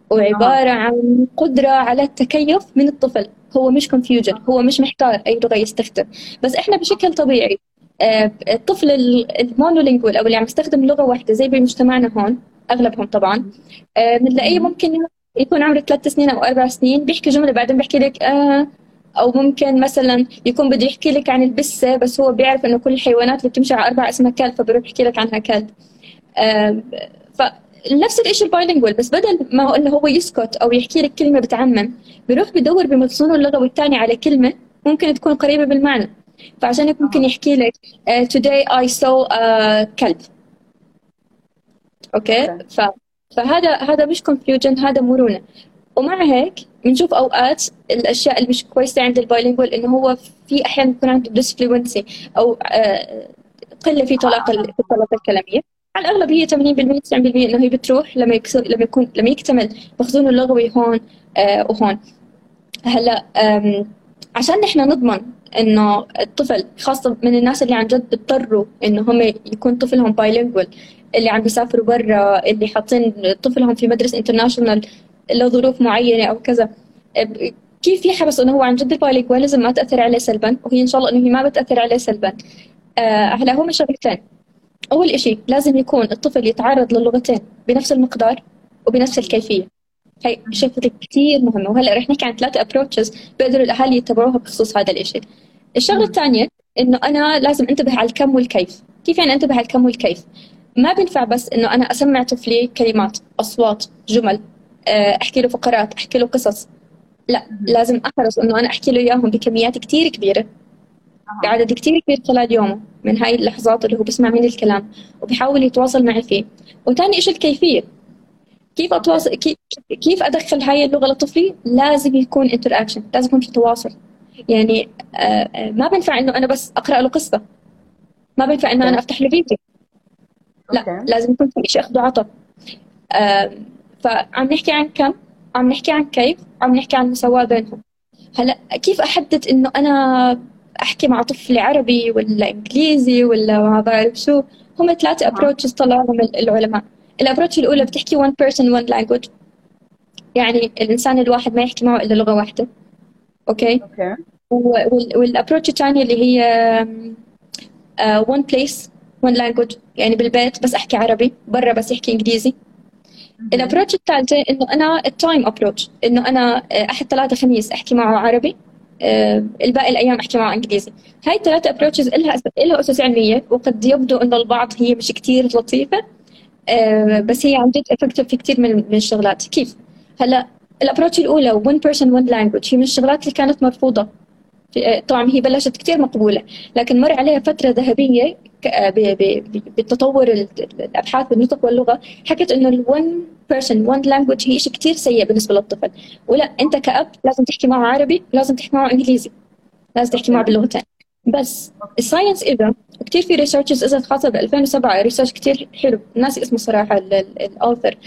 وعبارة. عن قدرة على التكيف من الطفل هو مش confusion هو مش محتار أي لغة يستخدم بس إحنا بشكل طبيعي آه الطفل ال monolingual أو اللي عم يستخدم لغة واحدة زي بمجتمعنا هون أغلبهم طبعا آه، بنلاقيه ممكن يكون عمره ثلاث سنين أو أربع سنين. بيحكي جملة بعدين بيحكي لك آه أو ممكن مثلا يكون بده يحكي لك عن البسة بس هو بيعرف إنه كل الحيوانات اللي بتمشي على أربع اسمها كلب فبروح يحكي لك عنها كلب. آه فنفس الشيء ال bilingual بس بدل ما هو إنه هو يسكت أو يحكي لك كلمة بتعمم بيروح بدور بمخزونه اللغوي الثاني على كلمة ممكن تكون قريبة بالمعنى. فعشان هيك ممكن يحكي لك uh, today I saw a كلب. okay. ف فهذا هذا مش confusion هذا مرونة. ومع هيك بنشوف أوقات الأشياء اللي مش كويسة عند ال bilingual إنه هو في أحيانا بيكون عنده disfluency أو آه، قلة في طلاقه في الطلاقه الكلاميه على الاغلب هي 80% 90% إنه هي بتروح لما يكسر لما يكون لما يكتمل. مخزونه اللغوي هون آه وهون. هلأ عشان نحن نضمن إنه الطفل خاصة من الناس اللي عن جد بيضطروا إنه هم يكون طفلهم bilingual اللي عم بيسافروا برا اللي حاطين طفلهم في مدرسة international لظروف معينة أو كذا. كيف يحرص إنه هو عن جد ال bilingualism ما تأثر عليه سلبا؟ وهي إن شاء الله إنه هي ما بتأثر عليه سلبا. آه، هلا هم شغلتين أول شيء لازم يكون الطفل يتعرض للغتين بنفس المقدار وبنفس الكيفية. هي شغله كثير مهمة وهلأ رح نحكي عن ثلاثة ابروتشز بيقدروا الأهالي يتبعوها بخصوص هذا الشيء الشغلة الثانية إنه أنا لازم أنتبه على الكم والكيف. كيف يعني أنتبه على الكم والكيف؟ ما بينفع بس إنه أنا أسمع طفلي كلمات أصوات جمل آه، أحكي له فقرات أحكي له قصص. لأ لازم أحرص إنه أنا أحكي له إياهم بكميات كثير كبيرة. بعدد كثير كبير خلال يومه من هاي اللحظات اللي هو بسمع مني الكلام وبيحاول يتواصل معي فيه. وثاني شيء الكيفية. كيف اتواصل كيف أدخل هاي اللغة لطفلي؟ لازم يكون interaction لازم يكون في تواصل. يعني آه، آه، ما بينفع إنه أنا بس أقرأ له قصة. ما بينفع إنه أنا أفتح له فيديو. لا. لازم يكون في شيء اخذ وعطاء فعم نحكي عن كم؟ عم نحكي عن كيف؟ عم نحكي عن المساواة بينهم. هلا كيف أحدد إنه أنا أحكي مع طفل عربي ولا إنجليزي ولا ما بعرف شو؟ هم ثلاثة approaches طلعهم العلماء. ال approach الأولى بتحكي one person one language. يعني الإنسان الواحد ما يحكي معه إلا لغة واحدة. okay okay وال approach الثانية اللي هي uh, one place one language. يعني بالبيت بس أحكي عربي برا بس يحكي إنجليزي. ال approach الثالثة إنه أنا ال time approach إنه أنا آه، أحد ثلاثة خميس أحكي معه عربي آه، الباقي الأيام أحكي معه إنجليزي. هاي الثلاثة approaches لها لها اسس علمية وقد يبدو إنه البعض هي مش كثير لطيفة بس هي عن جد effective في كثير من من الشغلات. كيف؟ هلا ال approach الأولى one person one language هي من الشغلات اللي كانت مرفوضة. طبعا هي بلشت كثير مقبولة لكن مر عليها فترة ذهبية بتطور الأبحاث بالنطق واللغة حكت إنه ال one person one language هي شيء كثير سيء بالنسبة للطفل. ولا أنت كأب لازم تحكي معه عربي لازم تحكي معه إنجليزي لازم تحكي معه باللغتين بس ال science إذا كثير في researches إذا خاصه ب 2007 research كثير حلو. أنا ناسي اسمه صراحة ال author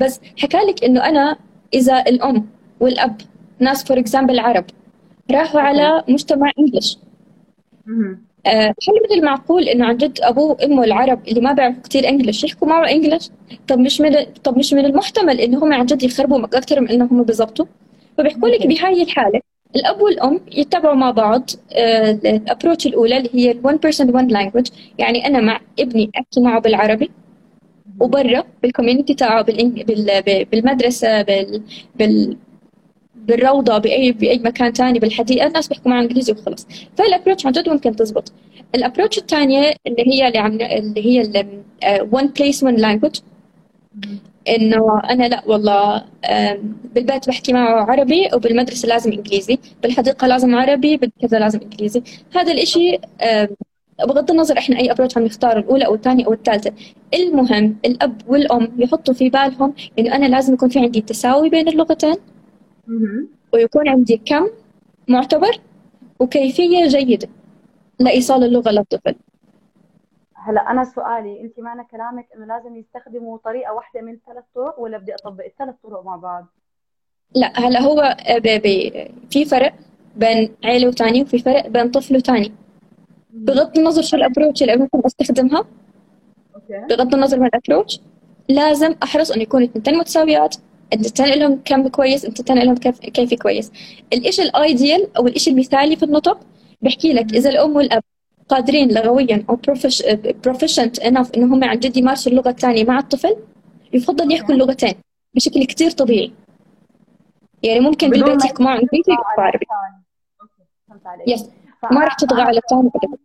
بس حكى لك إنه أنا إذا الأم والأب ناس for example عرب راحوا على مجتمع English. آه، هل من المعقول إنه عن جد أبوه وأمه العرب اللي ما بيعرفوا كثير English يحكوا معه English؟ طب مش من طب مش من المحتمل إنه هم عن جد يخربوا أكثر من انه هم بيظبطوا فبيحكوا لك بهاي الحالة. الأب والأم يتبعوا مع بعض ال approach الأولى اللي هي ال one person one language يعني أنا مع ابني أحكي معه بالعربي وبرا بال community تاعه بالمدرسة بال... بال... بالروضة بأي بأي مكان تاني بالحديقة الناس بيحكوا معه إنجليزي وخلص فال approach عن جد ممكن تزبط. الأبروتش الثانية اللي هي اللي عم اللي هي ال one place one language. إنه أنا لا والله بالبيت بحكي معه عربي وبالمدرسة لازم إنجليزي بالحديقة لازم عربي بالكذا لازم إنجليزي. هذا الإشي بغض النظر إحنا أي ابروتش عم نختار الأولى أو الثانية أو الثالثة. المهم الأب والأم يحطوا في بالهم إنه أنا لازم يكون في عندي تساوي بين اللغتين ويكون عندي كم معتبر وكيفية جيدة لإيصال اللغة للطفل. هلا أنا سؤالي أنت معنى كلامك إنه لازم يستخدموا طريقة واحدة من ثلاث طرق ولا بدي أطبق الثلاث طرق مع بعض؟ لا هلا هو بي في فرق بين عيلة وثاني وفي فرق بين طفل وثاني. بغض النظر شو ال approach اللي ممكن أستخدمها okay. بغض النظر من ال approach لازم أحرص إنه يكونوا الاثنتين متساويات التنين لهم كم كويس التنين لهم كيف كيف كويس. الشيء ال ideal أو الشيء المثالي في النطق بحكي لك إذا الأم والأب قادرين لغويا أو proficient enough انه هم عن جد يمارسوا اللغة الثانية مع الطفل يفضل يحكوا اللغتين بشكل كثير طبيعي. يعني ممكن بالبيت يحكوا معه انجليزي ويحكوا عربي. yes ما راح تطغى على الثاني ابدا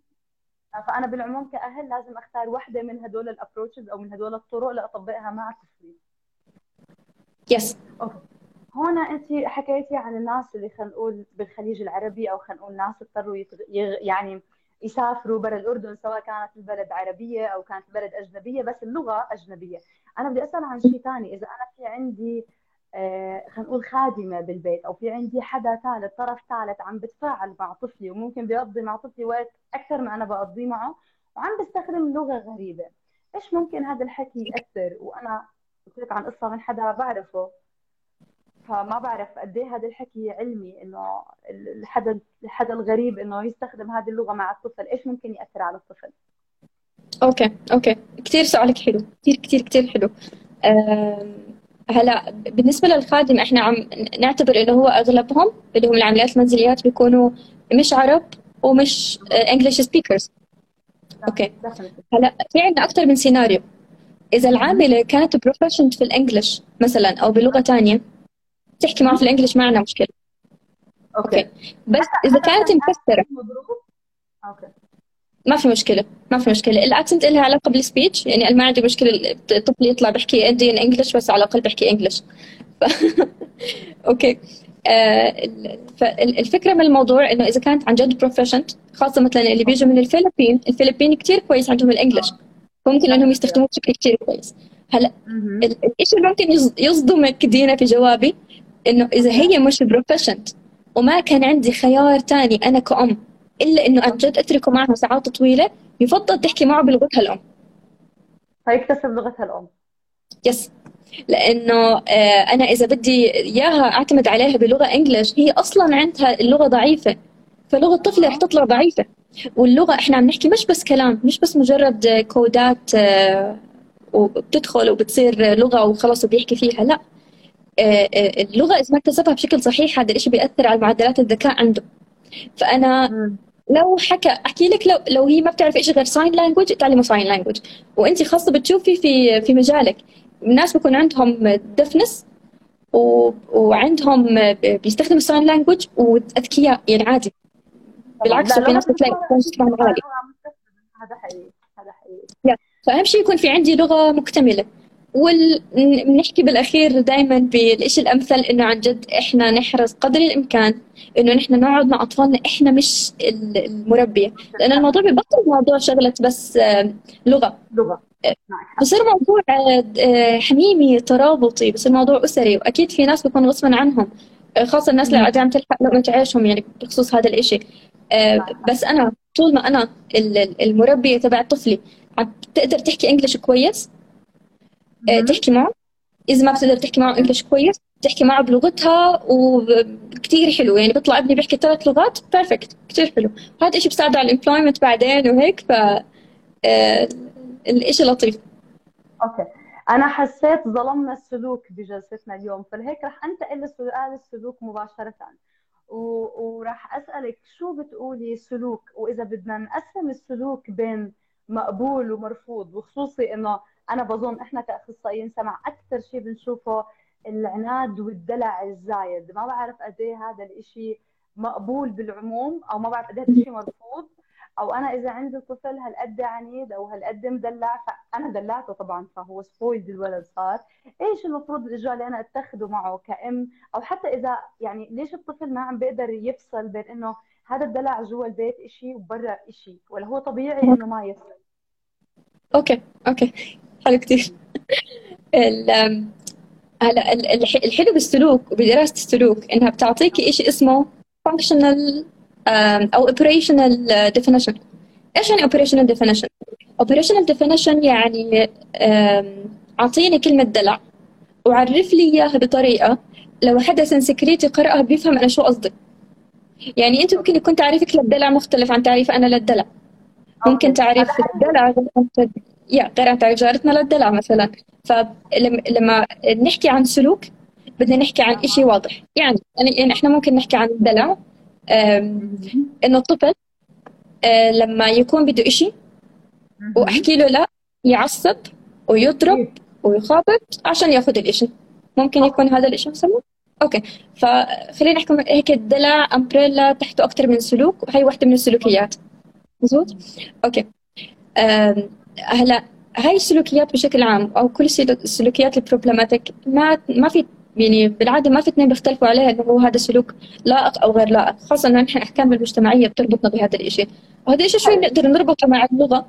فأنا بالعموم كأهل لازم أختار واحدة من هدول ال approaches أو من هدول الطرق لأطبقها مع طفلي. yes okay. هون أنت حكيتي عن الناس اللي خلينا نقول بالخليج العربي أو خلينا نقول ناس اضطروا يتغ... يعني يسافروا برا الأردن سواء كانت البلد عربية أو كانت البلد أجنبية بس اللغة أجنبية. أنا بدي أسأل عن شيء ثاني. إذا أنا في عندي آه خلينا نقول خادمة بالبيت أو في عندي حدا ثالث طرف ثالث عم بتفاعل مع طفلي وممكن بيقضي مع طفلي وقت أكثر ما أنا بقضيه معه وعم بستخدم لغة غريبة. إيش ممكن هذا الحكي يأثر؟ وأنا قلت عن قصة من حدا بعرفه. فما بعرف قد إيه هذا الحكي علمي إنه الحدا الحدا الغريب إنه يستخدم هذه اللغة مع الطفل. إيش ممكن يأثر على الطفل؟ okay okay. كثير سؤالك حلو. كثير كثير كثير حلو. هلا بالنسبة للخادم إحنا عم نعتبر إنه هو أغلبهم اللي هم العاملات المنزليات بيكونوا مش عرب ومش English speakers okay. هلا في عندنا أكثر من سيناريو إذا العاملة كانت proficient في ال English مثلا أو بلغة ثانية تحكي معه في ال English ما عندنا مشكلة. okay, okay. بس إذا كانت مكسرة. okay. ما في مشكلة ما في مشكلة. ال accent لها علاقة بال speech يعني أنا ما عندي مشكلة الطفل يطلع بحكي Indian English بس على الأقل بحكي English ف... *laughs* okay. آه فالفكرة من الموضوع إنه إذا كانت عن جد proficient خاصة مثلا اللي بيجوا من الفلبين الفلبين كثير كويس عندهم ال English فممكن إنهم يستخدموه بشكل كثير كويس. هلأ الشيء اللي ممكن يصدمك دينا في جوابي؟ إنه إذا هي مش proficient وما كان عندي خيار ثاني أنا كأم إلا إنه عن جد أتركه معها ساعات طويلة يفضل تحكي معه بلغتها الأم. فيكتسب لغتها الأم. yes لأنه أنا إذا بدي إياها أعتمد عليها بلغة English هي أصلا عندها اللغة ضعيفة. فلغة طفلي رح تطلع ضعيفة. واللغة إحنا عم نحكي مش بس كلام مش بس مجرد كودات وبتدخل وبتصير لغة وخلص وبيحكي فيها لا. آه، آه، اللغة إذا ما اكتسبها بشكل صحيح هذا الشيء بيأثر على معدلات الذكاء عنده. فأنا لو حكى أحكي لك لو لو هي ما بتعرف شيء غير sign language تعلموا sign language وانت خاصة بتشوفي في في مجالك الناس بيكون عندهم deafness و... وعندهم بيستخدموا sign language وأذكياء يعني عادي. بالعكس في ناس بتلاقي عالي هذا حقيقي هذا حقيقي. فأهم شيء يكون في عندي لغة مكتملة. ونحكي بالأخير دائما بالشيء الأمثل إنه عن جد إحنا نحرص قدر الإمكان إنه نحن نقعد مع أطفالنا إحنا مش المربية. لأن الموضوع ببطل موضوع شغلة بس آه، لغة. لغة. بصير موضوع آه، حميمي ترابطي بصير موضوع أسري وأكيد في ناس بيكون غصبا عنهم. آه، خاصة الناس اللي عم تلحق لقمه عيشهم يعني بخصوص هذا الإشي. بس أنا طول ما أنا المربية تبع طفلي عم تقدر تحكي انجلش كويس؟ آه، تحكي معه. إذا ما بتقدر تحكي معه انجلش كويس تحكي معه بلغتها وكثير حلو. يعني بيطلع ابني بيحكي ثلاث لغات بيرفكت كثير حلو. هذا الشيء بيساعده على ال employment بعدين وهيك ف آه، الشيء لطيف. okay. أنا حسيت ظلمنا السلوك بجلستنا اليوم فلهيك رح أنتقل لسؤال السلوك مباشرة. وراح أسألك شو بتقولي سلوك؟ وإذا بدنا نقسم السلوك بين مقبول ومرفوض وخصوصي إنه أنا بظن إحنا كأخصائيين سمع أكثر شيء بنشوفه العناد والدلع الزايد. ما بعرف قد إيه هذا الشيء مقبول بالعموم أو ما بعرف قد إيه الشيء مرفوض أو أنا إذا عندي طفل هالقد عنيد أو هالقد مدلع فأنا دلعته طبعا فهو spoiled الولد صار. إيش المفروض الاجراء اللي أنا أتخذه معه كأم؟ أو حتى إذا يعني ليش الطفل ما عم بيقدر يفصل بين إنه هذا الدلع جوا البيت إشي وبرا إشي؟ ولا هو طبيعي إنه ما يفصل؟ okay okay. حلو كثير هلا الحلو بالسلوك وبدراسة السلوك إنها بتعطيكي شيء اسمه functional أو operational definition. إيش يعني operational definition operational definition يعني أعطيني كلمة دلع وعرف لي إياها بطريقة لو حدا سنسكريت يقراها بيفهم أنا شو قصدي. يعني أنت ممكن يكون تعريفك للدلع مختلف عن تعريف أنا للدلع. ممكن تعريف الدلع يا غير عن تعريف جارتنا للدلع مثلا. فلما نحكي عن سلوك بدنا نحكي عن شيء واضح. يعني يعني إحنا ممكن نحكي عن الدلع. إنه الطفل آه، لما يكون بده إشي وأحكي له لا يعصب ويضرب ويخابط عشان ياخذ الإشي. ممكن يكون هذا الإشي مسمى okay. فخلينا نحكي هيك الدلع umbrella تحته أكثر من سلوك وهي واحدة من السلوكيات. مزبوط okay. هلا هاي السلوكيات بشكل عام أو كل السلوكيات ال problematic ما ما في يعني بالعادة ما في اثنين بيختلفوا عليها إنه هو هذا سلوك لائق أو غير لائق خاصة إنه نحن أحكام المجتمعية بتربطنا بهذا الشيء وهذا الشيء شوي بنقدر نربطه مع اللغة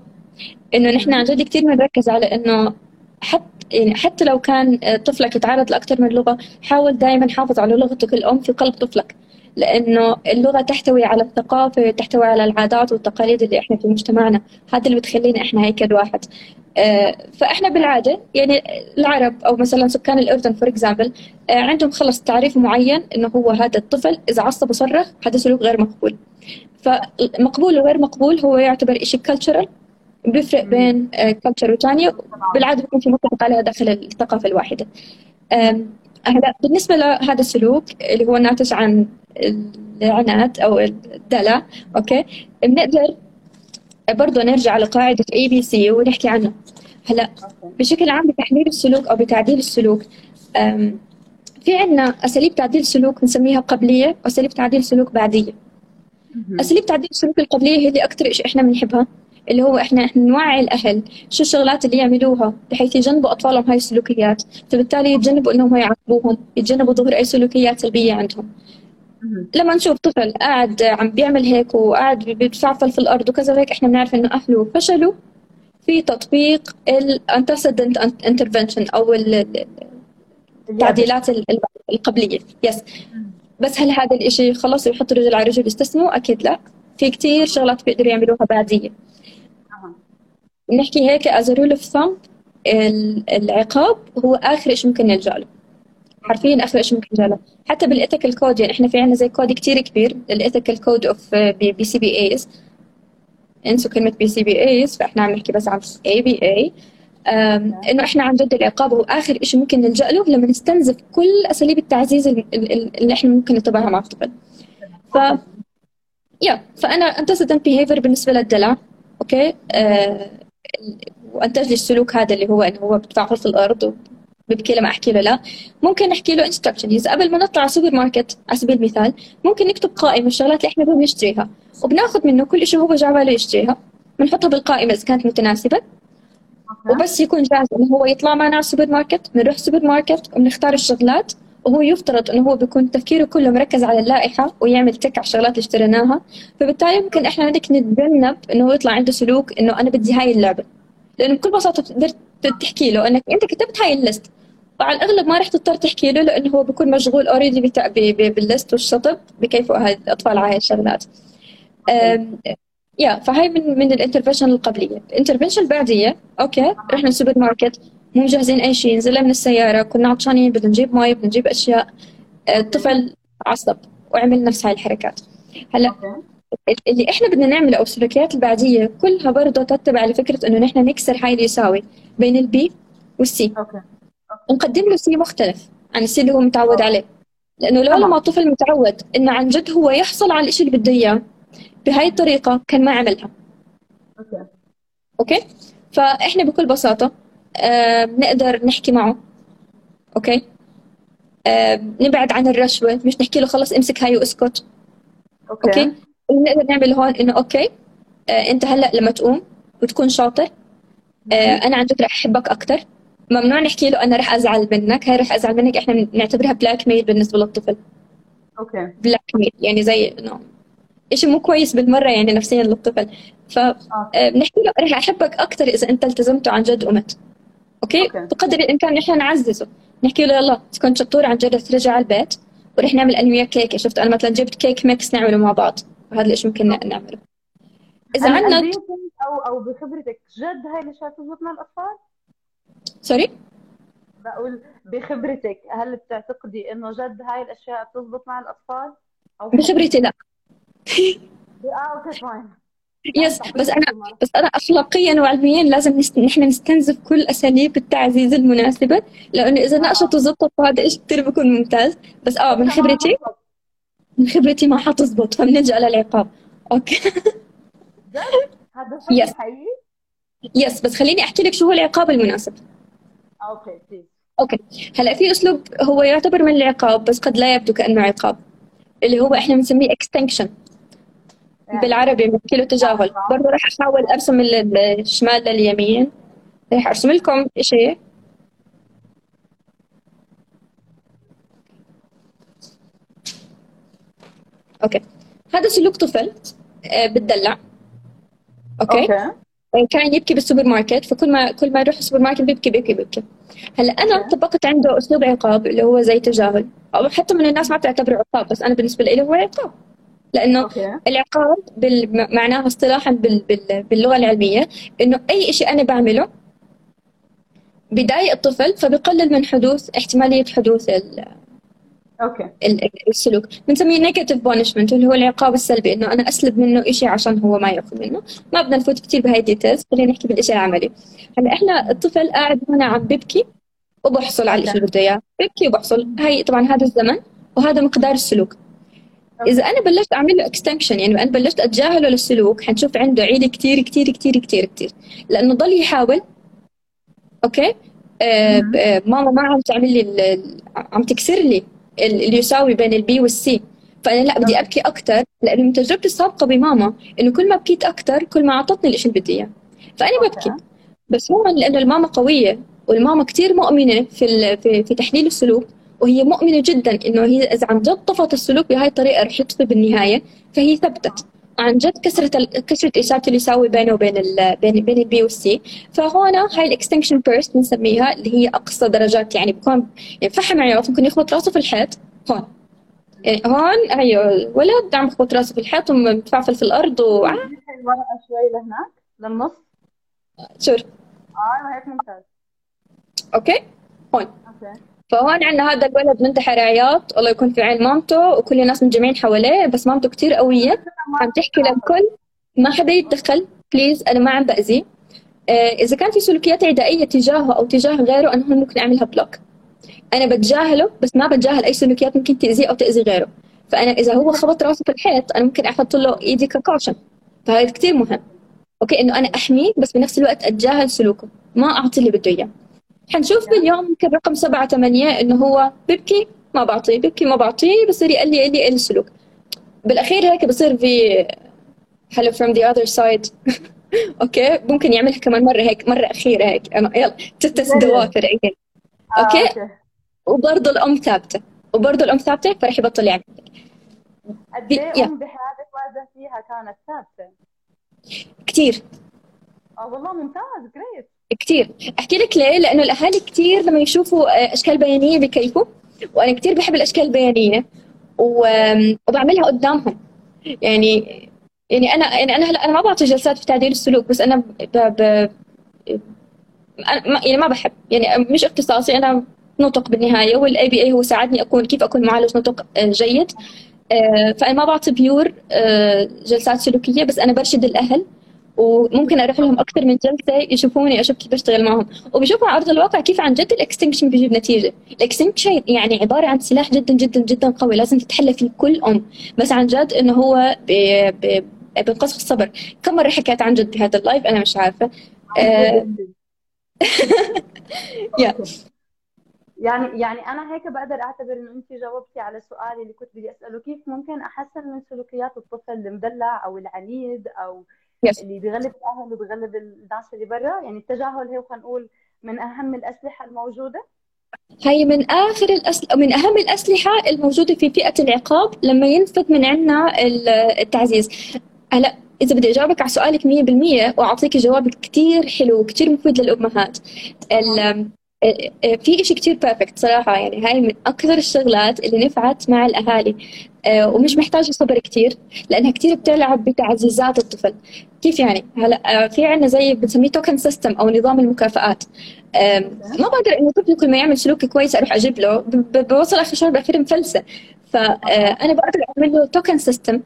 إنه نحن عن جد كثير بنركز على إنه حتى يعني حتى لو كان طفلك يتعرض لاكثر من لغة حاول دائما حافظ على لغتك الأم في قلب طفلك. لأنه اللغة تحتوي على الثقافة تحتوي على العادات والتقاليد اللي إحنا في مجتمعنا. هذا اللي بتخلينا إحنا هيكل واحد آه، فإحنا بالعادة يعني العرب أو مثلا سكان الأردن for example آه، عندهم خلص تعريف معين إنه هو هذا الطفل إذا عصب وصرخ هذا سلوك غير مقبول. فمقبول وغير مقبول هو يعتبر شيء cultural بيفرق بين culture وثانيه بالعادة بيكون في متفق عليها داخل الثقافة الواحدة. هلا بالنسبة لهذا السلوك اللي هو ناتج عن العناد أو الدلع okay؟ بنقدر برضه نرجع لقاعدة ABC ونحكي عنها هلا بشكل عام بتحليل السلوك أو بتعديل السلوك في عندنا أساليب تعديل السلوك بنسميها قبلية وأساليب تعديل السلوك بعدية. أساليب تعديل السلوك القبلية هي اللي أكثر شيء إحنا بنحبها اللي هو إحنا إحنا نوعي الأهل شو الشغلات اللي يعملوها بحيث يجنبوا أطفالهم هاي السلوكيات فبالتالي يتجنبوا إنهم يعاقبوهم يتجنبوا ظهور أي سلوكيات سلبية عندهم. لما نشوف طفل قاعد عم بيعمل هيك وقاعد بيتفعفل في الأرض وكذا وهيك إحنا بنعرف إنه أهله فشلوا في تطبيق ال antecedent intervention أو التعديلات القبلية. yes بس هل هذا الإشي خلص يحط رجل على رجل يستسلموا؟ أكيد لا. في كتير شغلات بيقدروا يعملوها بعدية. نحكي هيك as rule of thumb العقاب هو آخر شيء ممكن نلجأ له. حرفيا آخر شيء ممكن نلجا له حتى بال ethical code يعني إحنا في عندنا زي كود كتير كبير ال ethical code of BCBAs انسوا كلمة BCBAs فإحنا عم نحكي بس عن ABA إنه إحنا عن جد العقاب هو آخر شيء ممكن نلجأ له لما نستنزف كل أساليب التعزيز اللي إحنا ممكن نتبعها مع الطفل ف yeah فأنا antecedent behavior بالنسبة للدلع okay؟ آه وانتج لي السلوك هذا اللي هو إنه هو بتفعل في الأرض ببكي لما أحكي له لا. ممكن نحكي له instructions قبل ما نطلع على السوبر ماركت على سبيل المثال ممكن نكتب قائمة الشغلات اللي إحنا بدنا نشتريها. وبناخذ منه كل شيء هو جاب باله يشتريها. بنحطها بالقائمة إذا كانت متناسبة. وبس يكون جاهز إنه هو يطلع معنا على السوبر ماركت بنروح سوبر ماركت وبنختار الشغلات. وهو يفترض إنه هو بيكون تفكيره كله مركز على اللائحة ويعمل tick على الشغلات اللي اشتريناها. فبالتالي ممكن إحنا بدك نتجنب إنه يطلع عنده سلوك إنه أنا بدي هاي اللعبة. لأنه بكل بساطة بتقدر تحكي له إنك أنت كتبت هاي ال list. وعلى الأغلب ما رح تضطر تحكي له لأنه هو بيكون مشغول already بال list والشطب بكيفوا هاي الأطفال على هاي الشغلات yeah فهاي من من ال intervention القبلية. ال intervention البعدية okay رحنا السوبر ماركت مو مجهزين أي شيء نزلنا من السيارة كنا عطشانين بدنا نجيب مي بدنا نجيب أشياء الطفل عصب وعمل نفس هاي الحركات. هلأ اللي إحنا بدنا نعمله أو السلوكيات البعدية كلها برضه تتبع لفكرة إنه نحن نكسر هاي اللي يساوي بين ال B وال C okay. ونقدم له C مختلف. عن ال C اللي هو متعود عليه. لأنه لو لما الطفل متعود إنه عن جد هو يحصل على الشيء اللي بده إياه. بهاي الطريقة كان ما عملها. okay. okay؟ فإحنا بكل بساطة آه بنقدر نحكي معه. okay؟ آه نبعد عن الرشوة. مش نحكي له خلص امسك هاي واسكت. okay, okay؟ اللي نقدر نعمل هون إنه okay آه أنت هلأ لما تقوم وتكون شاطر آه أنا عن جد رح أحبك أكثر ممنوع نحكي له أنا رح أزعل منك هاي رح أزعل منك إحنا نعتبرها blackmail بالنسبة للطفل. okay. blackmail يعني زي إنه شيء مو كويس بالمرة يعني نفسيا للطفل. فبنحكي له رح أحبك أكثر إذا أنت التزمت وعن جد قمت okay, okay. بقدر الإمكان نحن نعززه. نحكي له يلا كنت شطور عن جد ترجع على البيت ورح نعمل أنا وياك كيكه شفت؟ أنا مثلا جبت cake mix نعمله مع بعض. وهذا الشيء ممكن نعمله. إذا عندنا أو أو بخبرتك جد هاي بتزبط مع الأطفال؟ sorry؟ بقول بخبرتك هل بتعتقدي إنه جد هاي الأشياء بتزبط مع الأطفال؟ أو بخبرتي لا. آه okay fine yes بس أنا بس أنا اخلاقيا وعلميا لازم. نحن نستنزف كل أساليب التعزيز المناسبة. لأنه إذا ناقشت وزبطت فهذا شيء كثير بكون ممتاز. بس آه من خبرتي من خبرتي ما حتزبط فبنلجا للعقاب. okay. هذا yes حقيقي؟ yes بس خليني أحكي لك شو هو العقاب المناسب. okay please okay. هلا في أسلوب هو يعتبر من العقاب بس قد لا يبدو كأنه عقاب اللي هو إحنا بنسميه extinction يعني بالعربي بنحكي له تجاهل. برضه راح أحاول أرسم الشمال لليمين. راح أرسم لكم شيء okay. هذا سلوك طفل آه، بتدلع okay, okay. كان يبكي بالسوبر ماركت فكل ما كل ما يروح السوبر ماركت بيبكي بيبكي بيبكي. هلأ أنا طبقت عنده أسلوب عقاب اللي هو زي تجاهل. أو حتى من الناس ما بتعتبره عقاب بس أنا بالنسبة لي هو عقاب. لأنه okay. العقاب بال... معناها اصطلاحا بال... بال... باللغة العلمية إنه أي شيء أنا بعمله بضايق الطفل فبقلل من حدوث احتمالية حدوث ال... okay. السلوك. بنسميه negative punishment اللي هو العقاب السلبي إنه أنا أسلب منه شيء عشان هو ما يأخذ منه. ما بدنا نفوت كثير بهاي ال details خلينا نحكي بالشيء العملي. هلأ إحنا الطفل قاعد هنا عم ببكي وبحصل على الشيء اللي بده إياه. ببكي وبحصل. هاي طبعا هذا الزمن وهذا مقدار السلوك. إذا أنا بلشت أعمل له extinction يعني أنا بلشت أتجاهله للسلوك حنشوف عنده عيلة كثير كثير كثير كثير كثير لأنه ضل يحاول. okay؟ آه, آه، ماما ما عم تعمل لي عم تكسر لي. اللي يساوي بين ال B وال C فأنا لا بدي أبكي أكثر لأنه من تجربتي السابقة بماما إنه كل ما بكيت أكثر كل ما أعطتني الشيء اللي بدي إياه. فأنا ببكي. بس هو لأنه الماما قوية والماما كثير مؤمنة في في, في تحليل السلوك وهي مؤمنة جدا إنه هي إذا عن جد طفت السلوك بهاي الطريقة رح يطفي بالنهاية فهي ثبتت. عن جد كسرت كسرت اللي يساوي بينه وبين ال بين بين ال B وال C فهون هاي ال extinction burst بنسميها اللي هي أقصى درجات يعني بكون يعني فحم عياط ممكن يخبط راسه في الحيط. هون. يعني هون أيوه ولد عم يخبط راسه في الحيط ومتفعفل في الأرض و الورقه شوي لهناك للنص. sure. آه هيك ممتاز. okay؟ هون. okay. فهون عندنا هذا الولد منتحر عياط الله يكون في عين مامته وكل الناس متجمعين حواليه بس مامته كتير قوية. عم تحكي للكل. ما حدا يتدخل please أنا ما عم بأذي. آه إذا كان في سلوكيات عدائية تجاهه أو تجاه غيره أنا هون ممكن أعملها block أنا بتجاهله بس ما بتجاهل أي سلوكيات ممكن تأذيه أو تأذي غيره. فأنا إذا هو خبط راسه في الحيط أنا ممكن أحط له إيدي ك cushion. فهذا كتير مهم. okay إنه أنا أحميه بس بنفس الوقت أتجاهل سلوكه. ما أعطي اللي بده إياه. حنشوف باليوم يمكن رقم سبعة ثمانية إنه هو ببكي ما بعطيه ببكي ما بعطيه بصير يقول لي لي السلوك. بالأخير هيك بصير في hello from the other side. *laughs* okay؟ ممكن يعملها كمان مرة هيك مرة أخيرة هيك. أنا يلا let's do over again أوكي؟ وبرضه الأم ثابتة. وبرضه الأم ثابتة فرح يبطل يعمل. قد إيه أم بحياتك واجهتيها كانت ثابتة؟ كثير آه والله ممتاز جريت كثير أحكي لك ليه؟ لأنه الأهالي كثير لما يشوفوا آه، أشكال بيانية بكيفوا وأنا كثير بحب الأشكال البيانية. وبعملها قدامهم. يعني يعني أنا يعني أنا هلا أنا ما بعطي جلسات في تعديل السلوك بس أنا ب... ب... أنا يعني ما بحب. يعني مش اختصاصي أنا نطق بالنهاية وال ABA هو ساعدني أكون كيف أكون معالج نطق آه، جيد. آه، فأنا ما بعطي pure جلسات سلوكية بس أنا برشد الأهل. وممكن أروح لهم أكثر من جلسة يشوفوني أشوف كيف بشتغل معهم. وبشوفوا على ارض الواقع كيف عن جد ال extinction بيجيب نتيجة. ال extinction يعني عبارة عن سلاح جدا جدا جدا قوي لازم تتحلى فيه كل أم. بس عن جد إنه هو بي بي بنقص الصبر. كم مرة حكيت عن جد بهذا اللايف أنا مش عارفة. آه... *laughs* يعني يعني أنا هيك بقدر أعتبر إنه انت جاوبتي على سؤالي اللي كنت بدي أسأله. كيف ممكن أحسن من سلوكيات الطفل المدلع أو العنيد أو yes. اللي بيغلب الاهل وبيغلب الناس اللي برا. يعني التجاهل هي خلينا نقول من أهم الأسلحة الموجودة. هي من آخر الأسل... من أهم الأسلحة الموجودة في فئة العقاب لما ينفذ من عندنا التعزيز. هلا إذا بدي أجاوبك على سؤالك 100% وأعطيك جواب كثير حلو وكثير مفيد للأمهات. في شيء كثير perfect صراحة يعني هاي من أكثر الشغلات اللي نفعت مع الأهالي آه، ومش محتاجة صبر كثير لأنها كثير بتلعب بتعزيزات الطفل. كيف يعني؟ هلا آه، في عندنا زي بنسميه token system أو نظام المكافآت. ما بقدر إنه طفلي كل ما يعمل سلوك كويس أروح أجيب له بوصل آخر شهر بالاخير مفلسة. فانا آه، بقدر أعمل له token system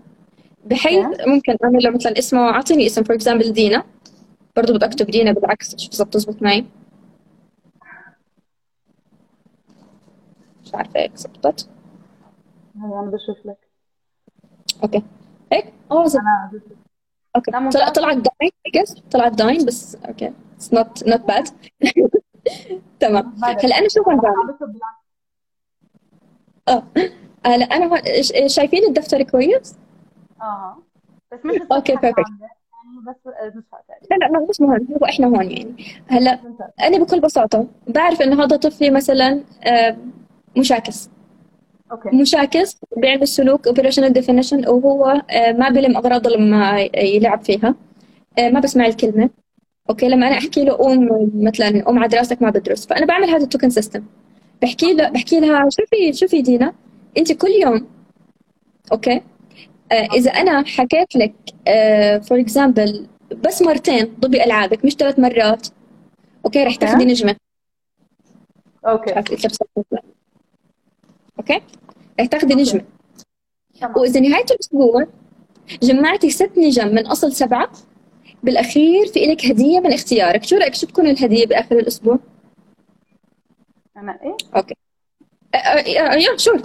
بحيث ممكن أعمل له مثلا اسمه أعطيني اسم for example دينا. برضه بدي اكتب دينا بالعكس شوف اذا بتزبط معي. مش عارفة هيك زبطت أنا بشوف لك. okay. هيك آه زبط okay. طلع طلعت داين I طلعت داين بس okay. it's not not bad تمام. هلا أنا شو آه. هلا أنا شايفين الدفتر كويس؟ آه. بس مش okay perfect يعني بس لا لا مش مهم هو إحنا هون يعني. هلا أنا بكل بساطة بعرف انه هذا طفلي مثلا آه، مشاكس. okay. مشاكس بيعمل سلوك operational definition وهو آه، ما بيلم اغراضه لما يلعب فيها. آه، ما بسمع الكلمة. okay لما أنا أحكي له قوم مثلا قوم على دراستك ما بدرس فأنا بعمل هذا ال token system بحكي له بحكي لها شوفي شوفي دينا؟ أنت كل يوم. okay؟ آه إذا أنا حكيت لك for example بس مرتين ضبي ألعابك مش ثلاث مرات okay رح تاخذي نجمة. okay. okay؟ رح تاخذي نجمة. وإذا نهاية الأسبوع جمعتي ست نجم من أصل سبعة بالأخير في لك هدية من اختيارك. شو رأيك؟ شو تكون الهدية بآخر الأسبوع؟ أنا إيه؟ okay. يا شو؟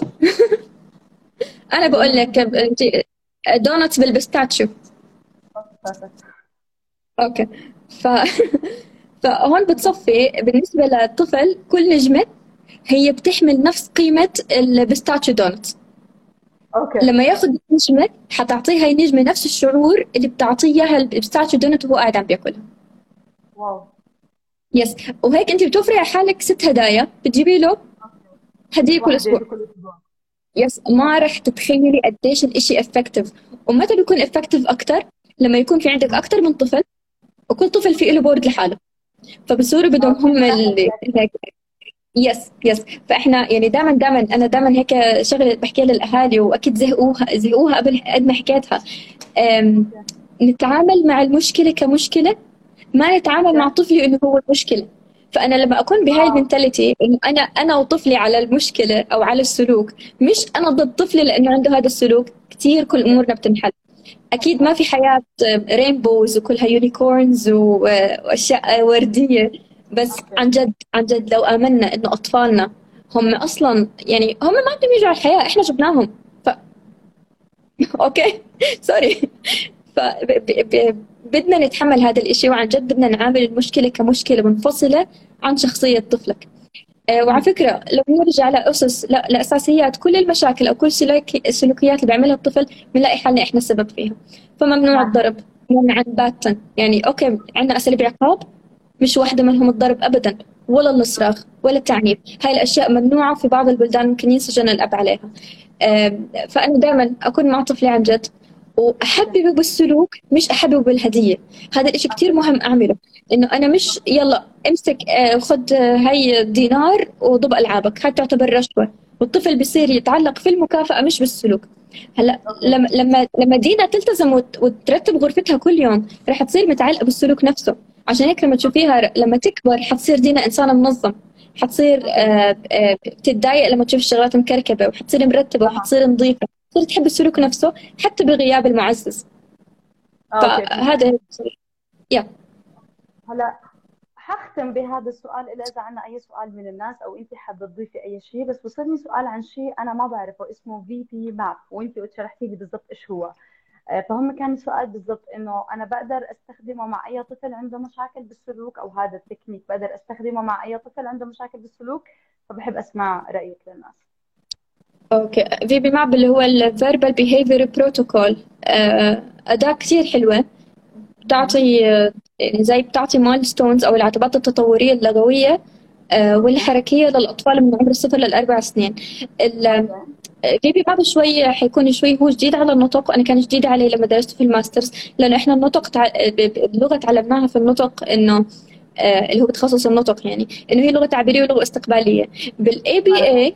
*laughs* أنا بقول لك donuts بال pistachio. okay. ف *laughs* فهون بتصفي بالنسبة للطفل كل نجمة هي بتحمل نفس قيمة ال pistachio donuts okay. لما ياخذ نجمة حتعطيه هاي النجمه نفس الشعور اللي بتعطيه إياها ال pistachio donut وهو قاعد عم بياكلها wow. yes وهيك انت بتوفري على حالك ست هدايا بتجيبي له هدية كل أسبوع. yes ما راح تتخيلي قديش الإشي effective ومتى بيكون effective أكثر لما يكون في عندك أكثر من طفل وكل طفل في له board لحاله. فبصوروا بدهم هم اللي yes yes فإحنا يعني دائما دائما أنا دائما هيك شغلة بحكيها للأهالي وأكيد زهقوها زهقوها قبل قد ما حكيتها. نتعامل مع المشكلة كمشكلة ما نتعامل مع طفلي إنه هو المشكلة. فأنا لما أكون بهاي ال mentality إنه أنا أنا وطفلي على المشكلة أو على السلوك مش أنا ضد طفلي لأنه عنده هذا السلوك كثير كل أمورنا بتنحل. أكيد ما في حياة rainbows وكلها unicorns وأشياء وردية. بس عن جد عن جد لو آمنا إنه أطفالنا هم أصلا يعني هم ما بدهم يجوا على الحياة إحنا جبناهم. ف *laughs* okay؟ sorry *laughs* ف بدنا نتحمل هذا الإشي وعن جد بدنا نعامل المشكلة كمشكلة منفصلة عن شخصية طفلك. آه، وعلى فكرة لو نرجع لأسس لا لأساسيات كل المشاكل أو كل السلوكيات اللي بيعملها الطفل بنلاقي حالنا إحنا السبب فيها. فممنوع. الضرب ممنوع باتا يعني okay عندنا أساليب عقاب مش واحدة منهم الضرب أبدا ولا الصراخ ولا التعنيف. هاي الأشياء ممنوعة في بعض البلدان ممكن ينسجن الأب عليها. فأنا دائما أكون مع طفلي عن جد واحببه بالسلوك مش احببه بالهدية. هذا الإشي كتير مهم أعمله إنه أنا مش يلا امسك آه، خذ هاي دينار وضب ألعابك. هاي تعتبر رشوة. والطفل بصير يتعلق في المكافأة مش بالسلوك. هلا لما لما لما دينا تلتزم وترتب غرفتها كل يوم رح تصير متعلقة بالسلوك نفسه. عشان هيك لما تشوفيها لما تكبر حتصير دينا إنسانة منظم. حتصير آه، آه، بتتضايق لما تشوف الشغلات مكركبة وحتصير مرتبة وحتصير نظيفة. تصير تحب السلوك نفسه حتى بغياب المعزز. فهذا يا. هلا حختم بهذا السؤال. الا إذا عندنا أي سؤال من الناس أو انت حابة تضيفي أي شيء بس وصلني سؤال عن شيء أنا ما بعرفه اسمه في بي ماب وانت شرحتي لي بالضبط إيش هو. آه، فهم كان السؤال بالضبط إنه أنا بقدر أستخدمه مع أي طفل عنده مشاكل بالسلوك أو هذا التكنيك بقدر أستخدمه مع أي طفل عنده مشاكل بالسلوك فبحب أسمع رأيك للناس. Okay. VB-MAPP اللي هو ال verbal behavior protocol أداة كثير حلوة. بتعطي يعني زي بتعطي milestones أو العتبات التطورية اللغوية آه، والحركية للأطفال من عمر الصفر للأربع سنين. VB بعد شوي حيكون شوي هو جديد على النطق. أنا كان جديد علي لما درست في ال master's لأنه إحنا النطق تع... اللغة تعلمناها في النطق إنه آه اللي هو بتخصص النطق يعني إنه هي لغة تعبيرية ولغة استقبالية. بال ABA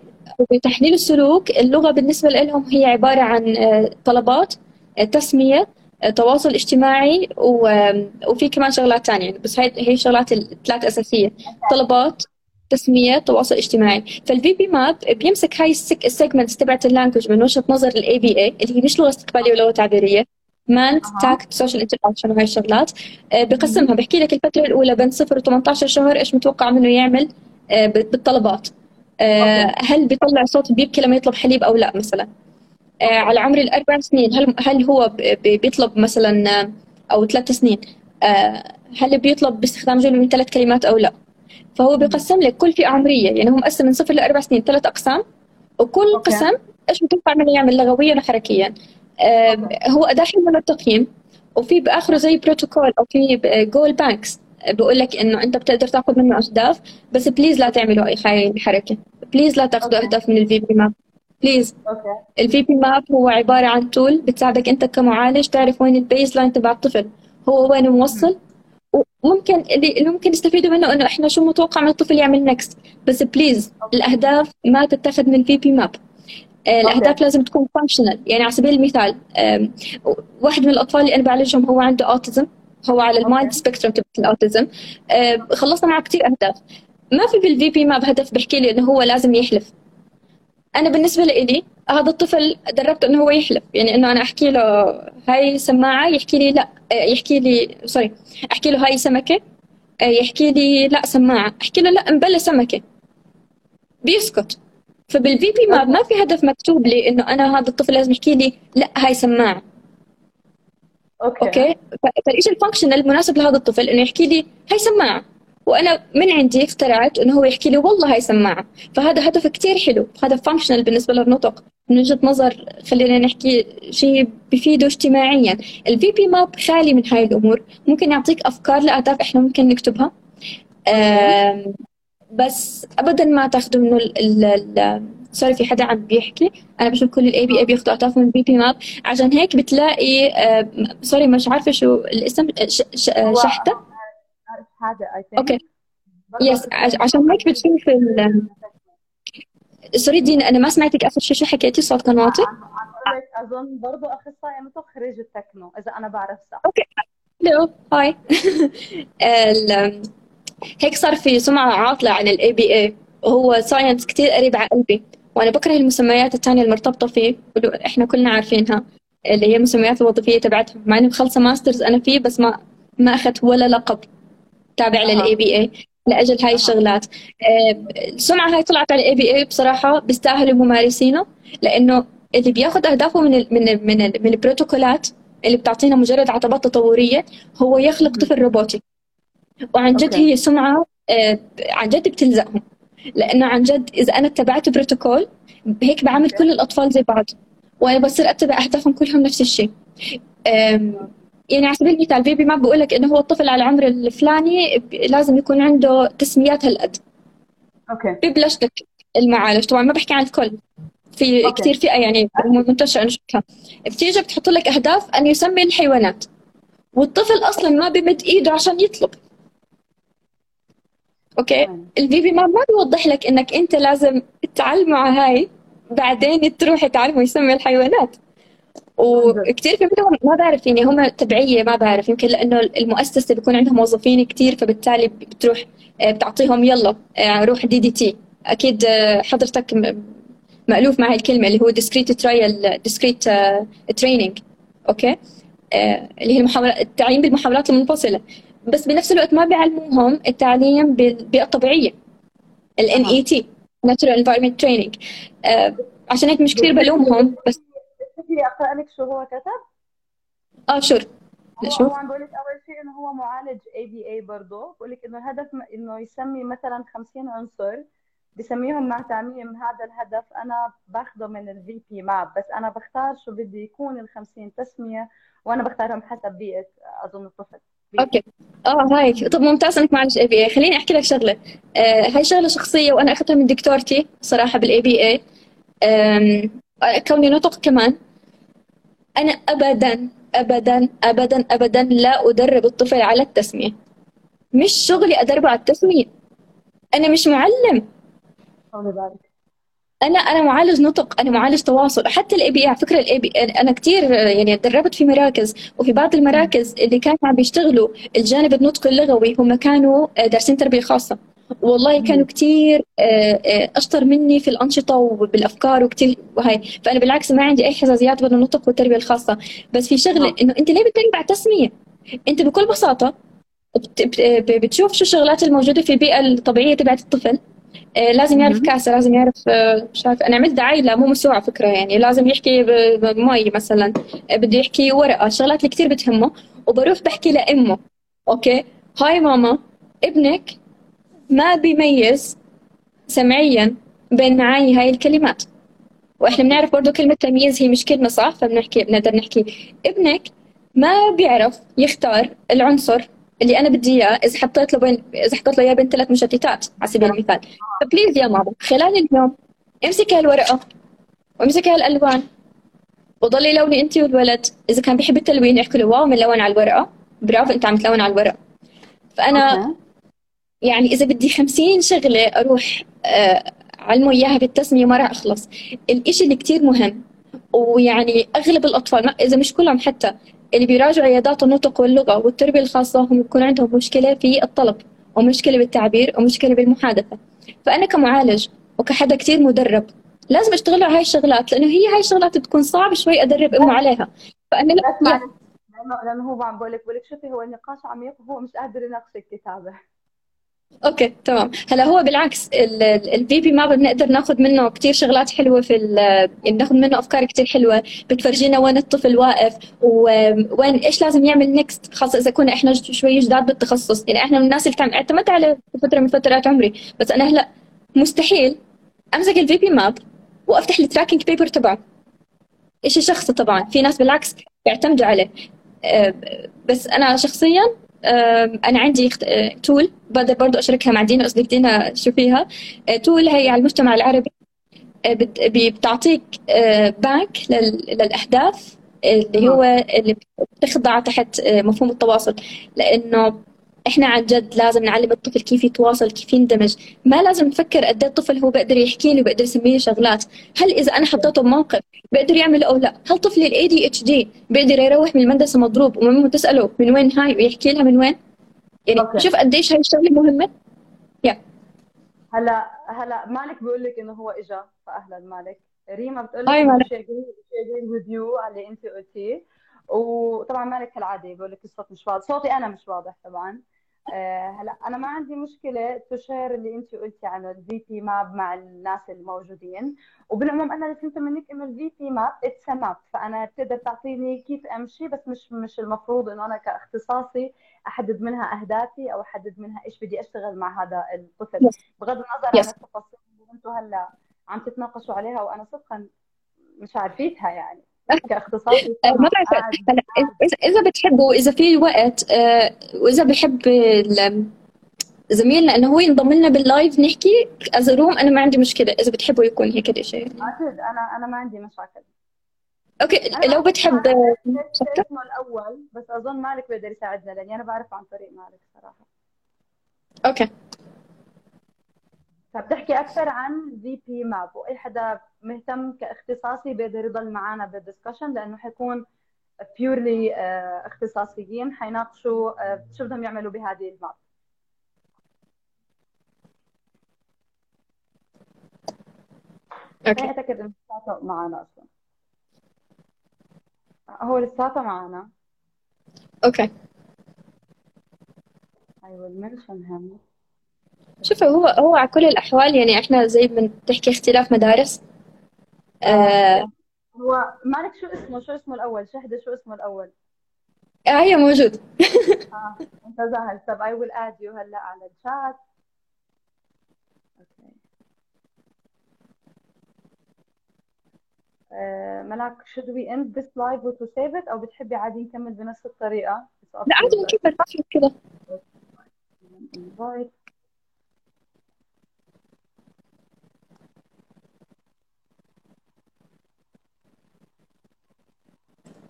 بتحليل السلوك اللغة بالنسبة لهم هي عبارة عن آه طلبات آه تسمية آه، تواصل اجتماعي وفي كمان شغلات ثانية بس هي هي شغلات الثلاث أساسية. طلبات تسمية تواصل اجتماعي. فال VB-MAPP بيمسك هاي ال segments تبعت ال language من وجهة نظر ال ABA اللي هي مش لغة استقبالية ولغه تعبيرية. mand tact social interaction وهي الشغلات. آه، بقسمها. بحكي لك الفترة الأولى بين صفر و 18 شهر إيش متوقع منه يعمل؟ آه، بالطلبات. آه، هل بيطلع صوت بيبكي لما يطلب حليب أو لا مثلا؟ على عمر الأربع سنين. هل هل هو بيطلب مثلا أو ثلاث سنين؟ هل بيطلب باستخدام جملة من ثلاث كلمات أو لا؟ فهو بيقسم لك كل فئة عمرية. يعني هو مقسم من صفر لاربع سنين. ثلاث أقسام. وكل okay. قسم إيش متوقع منه يعمل لغويا وحركيا. آه هو أداة حلوة للتقييم. وفي بآخره زي بروتوكول أو في goal banks. بقول لك إنه أنت بتقدر تأخذ منه أهداف. بس please لا تعملوا أي حركة. please لا تأخذوا أهداف من ال VB-MAPP please ال VB-MAPP هو عبارة عن tool بتساعدك أنت كمعالج تعرف وين ال baseline تبع الطفل. هو وين موصل. وممكن اللي ممكن يستفيدوا منه إنه إحنا شو متوقع من الطفل يعمل next بس please الأهداف ما تتخذ من VB-MAPP الأهداف لازم تكون functional يعني على سبيل المثال واحد من الأطفال اللي أنا بعالجهم هو عنده autism هو على ال mild spectrum تبع ال autism خلصنا معه كثير أهداف. ما في بال VB-MAPP هدف بحكي لي إنه هو لازم يحلف. أنا بالنسبة لي هذا الطفل دربته إنه هو يحلف يعني إنه أنا أحكي له هاي سماعة يحكي لي لا يحكي لي sorry أحكي له هاي سمكة يحكي لي لا سماعة أحكي له لا مبلة سمكة. بيسكت. فبال VB-MAPP ما في هدف مكتوب لي إنه أنا هذا الطفل لازم يحكي لي لا هاي سماعة. Okay. Okay? فالشيء ال functional المناسب لهذا الطفل؟ إنه يحكي لي هاي سماعة. وأنا من عندي اخترعت إنه هو يحكي لي والله هاي سماعة. فهذا هدف كثير حلو. هذا functional بالنسبة للنطق. من وجهة نظر خلينا نحكي شيء بفيده اجتماعيا. ال VB-MAPP خالي من هاي الأمور. ممكن يعطيك أفكار لأهداف إحنا ممكن نكتبها. بس ابدا ما تأخذوا منه sorry في حدا عم بيحكي. أنا بشوف كل ال ABA بياخذوا اهدافهم من VB-MAPP عشان هيك بتلاقي sorry مش عارفة شو الاسم شحتة. هذا okay Yes عشان هيك بتشوف ال Sorry دين أنا ما سمعتك اخر شيء شو حكيتي؟ صوت كان واطي. أظن برضه أخصائي نطق خريج التكنو إذا أنا بعرف صح. Okay Hello هاي هيك صار في سمعة عاطلة عن ال ABA وهو science كثير قريب على قلبي. وأنا بكره المسميات الثانية المرتبطة فيه إحنا كلنا عارفينها اللي هي المسميات الوظيفية تبعتهم مع إني مخلصة master's أنا فيه بس ما ما أخذت ولا لقب. تابع لل ABA لأجل هاي الشغلات. السمعه هاي طلعت على ال ABA بصراحة بيستاهلوا ممارسينه لأنه اللي بياخذ أهدافه من ال من ال من, ال من البروتوكولات اللي بتعطينا مجرد عتبات تطورية هو يخلق طفل روبوتي. وعن جد هي سمعة عن جد بتلزقهم. لأنه عن جد إذا أنا اتبعت بروتوكول هيك بعمل كل الأطفال زي بعض وأنا بصير أتبع أهدافهم كلهم نفس الشيء. يعني على سبيل المثال VB ما بقول لك إنه هو الطفل على العمر الفلاني لازم يكون عنده تسميات هالقد. Okay. ببلش لك المعالج. طبعا ما بحكي عن الكل. في okay. كثير فئة يعني منتشرة نشوفها بتيجي بتحط لك أهداف أن يسمي الحيوانات. والطفل أصلا ما بمد إيده عشان يطلب. Okay? ال VB ما ما بيوضح لك إنك أنت لازم تتعلم مع هاي بعدين تروح تعلموا يسمي الحيوانات. وكثير في منهم ما بعرف يعني هم تبعية ما بعرف يمكن لأنه المؤسسة بيكون عندهم موظفين كثير فبالتالي بتروح آه، بتعطيهم يلا آه، روح DTT أكيد آه، حضرتك مألوف مع الكلمة اللي هو discrete trial discrete training. Okay؟ اللي هي المحاولات التعليم بالمحاولات المنفصلة. بس بنفس الوقت ما بيعلموهم التعليم بالبيئه الطبيعيه ال NET Natural Environment Training. آه، عشان هيك مش كثير بلومهم بس بدي اقرا لك شو هو كتب؟ آه sure هو عم بقول لك أول شيء إنه هو معالج ABA برضه. بقول لك إنه الهدف إنه يسمي مثلا 50 عنصر بسميهم مع تعميم هذا الهدف. أنا باخده من ال VB-MAPP بس أنا بختار شو بدي يكون ال 50 تسمية وأنا بختارهم حسب بيئة أظن الطفل. بيئة. أوكي. آه هاي طب ممتاز إنك معالج ABA خليني أحكي لك شغلة. آه هاي شغلة شخصية وأنا أخذتها من دكتورتي صراحة بال ABA كوني نطق كمان. أنا ابدا ابدا ابدا ابدا لا أدرب الطفل على التسمية. مش شغلي أدربه على التسمية. أنا مش معلم. أنا أنا معالج نطق أنا معالج تواصل. حتى ال ABA على فكرة ال ABA أنا كثير يعني دربت في مراكز وفي بعض المراكز اللي كانوا عم بيشتغلوا الجانب النطق اللغوي هم كانوا دارسين تربية خاصة. والله كانوا كثير أشطر مني في الأنشطة وبالأفكار وكثير وهي فأنا بالعكس ما عندي أي حساسيات بين النطق والتربية الخاصة. بس في شغلة إنه أنت ليه بتدرب على التسمية؟ أنت بكل بساطة بت- بت- بتشوف شو الشغلات الموجودة في البيئة الطبيعية تبعت الطفل. آه، لازم يعرف. كاسة لازم يعرف آه، مش عارف. أنا عملت دعاية لا مو مسوعة على فكرة يعني. لازم يحكي بمي مثلا. آه، بده يحكي ورقة. الشغلات اللي كثير بتهمه وبروح بحكي لأمه. أوكي؟ هاي ماما ابنك ما بيميز سمعيا بين معاني هاي الكلمات. وإحنا بنعرف برضو كلمة تمييز هي مش كلمة صح؟ فبنحكي بنقدر نحكي. ابنك ما بيعرف يختار العنصر اللي أنا بدي إياه إذا حطيت له بين إذا حطيت له إياه بين ثلاث مشتتات على سبيل المثال. ف please يا ماما خلال اليوم امسكي هالورقة وامسكي هالألوان وضلي لوني أنت والولد. إذا كان بيحب التلوين يحكي له واو ملون على الورقة برافو أنت عم تلون على الورقة. فأنا. يعني إذا بدي خمسين شغلة أروح آه، علمه إياها بالتسمية ما راح أخلص. الإشي اللي كتير مهم ويعني أغلب الأطفال ما إذا مش كلهم حتى اللي بيراجعوا عيادات النطق واللغة والتربية الخاصة هم يكون عندهم مشكلة في الطلب ومشكلة بالتعبير ومشكلة بالمحادثة. فأنا كمعالج وكحدا كتير مدرب لازم أشتغل على هاي الشغلات لأنه هي هاي الشغلات بتكون صعب شوي أدرب أمه عليها. فأنا لا. لأنه لأنه هو عم بقول لك بقول لك شوفي هو النقاش عميق وهو مش قادر يناقش الكتابة. أوكي تمام. هلا هو بالعكس ال VB-MAPP بنقدر ناخذ منه كثير شغلات حلوة في يعني ناخذ منه أفكار كثير حلوة. بتفرجينا وين الطفل واقف وين إيش لازم يعمل next خاصة إذا كنا إحنا شوي جداد بالتخصص. يعني إحنا من الناس اللي تعم- اعتمدت على فترة من فترات عمري. بس أنا هلا مستحيل أمسك ال VB-MAPP وافتح ال tracking paper تبعه. شيء شخصي طبعا في ناس بالعكس بيعتمدوا عليه. آه، بس أنا شخصيا أنا عندي tool بقدر برضو أشاركها مع دينا أصدق دينا شو فيها آه، tool هي على المجتمع العربي. بي- بتعطيك بانك لل- للاهداف اللي هو اللي بتخضع تحت مفهوم التواصل. لأنه إحنا عن جد لازم نعلم الطفل كيف يتواصل كيف يندمج. ما لازم نفكر قد إيه الطفل هو بيقدر يحكي لي وبيقدر يسمي لي شغلات. هل إذا أنا حطيته بموقف بيقدر يعمل أو لا؟ هل طفلي ال ADHD بيقدر يروح من المدرسة مضروب وماما تسأله من وين هاي ويحكي لها من وين؟ يعني أوكي. شوف قديش هاي الشغلة مهمة. هلا هلا مالك بيقول لك إنه هو إجا. فاهلا مالك. ريما بتقول لك هاي إنه مالك. she agree with you على اللي أنت قلتيه. وطبعا مالك كالعادة بقول لك الصوت مش واضح. صوتي أنا مش واضح طبعا. هلا أنا ما عندي مشكلة ت share اللي انت قلتي عن ال VB-MAPP مع الناس الموجودين وبالعموم أنا اللي فهمت منك إنه ال VB-MAPP it's map فأنا بتقدر تعطيني كيف أمشي بس مش مش المفروض إنه أنا كاختصاصي أحدد منها أهدافي أو أحدد منها إيش بدي أشتغل مع هذا الطفل Yes. بغض النظر Yes. عن التفاصيل اللي أنتم هلأ عم تتناقشوا عليها وأنا صدقا مش عارفيتها يعني كاختصاصي آه، *laughs* ما بعرف. هلا اذا بتحبوا اذا في وقت آه، وإذا بحب زميلنا إنه هو ينضم لنا بال live نحكي. as room أنا ما عندي مشكلة. إذا بتحبوا يكون هيك الشيء أكيد. أنا أنا ما عندي مشاكل. أوكي. لو بتحب بعرف آه، اسمه الأول بس اظن مالك بيقدر يساعدنا لأني أنا بعرفه عن طريق مالك صراحة. أوكي. فبتحكي أكثر عن VB-MAPP واي حدا مهتم كاختصاصي بيقدر يضل معنا بال discussion لأنه حيكون purely اختصاصيين حيناقشوا آه، شو بدهم يعملوا بهذه ال map. أوكي. أعتقد إنه لساته معنا أصلا. هو لساته معنا أوكي. I will mention him. شوفي هو هو على كل الأحوال يعني إحنا زي ما بتحكي اختلاف مدارس. آه هو مالك شو اسمه؟ شو اسمه الأول؟ شهدة شو اسمه الأول؟ آه، هي موجود. *laughs* آه انت جاهز طب I will add you هلا على الشات أوكي. آه، ملاك should we end this live to save it أو بتحبي عادي نكمل بنفس الطريقة؟ لا عادي. نكمل. ما في مشكلة.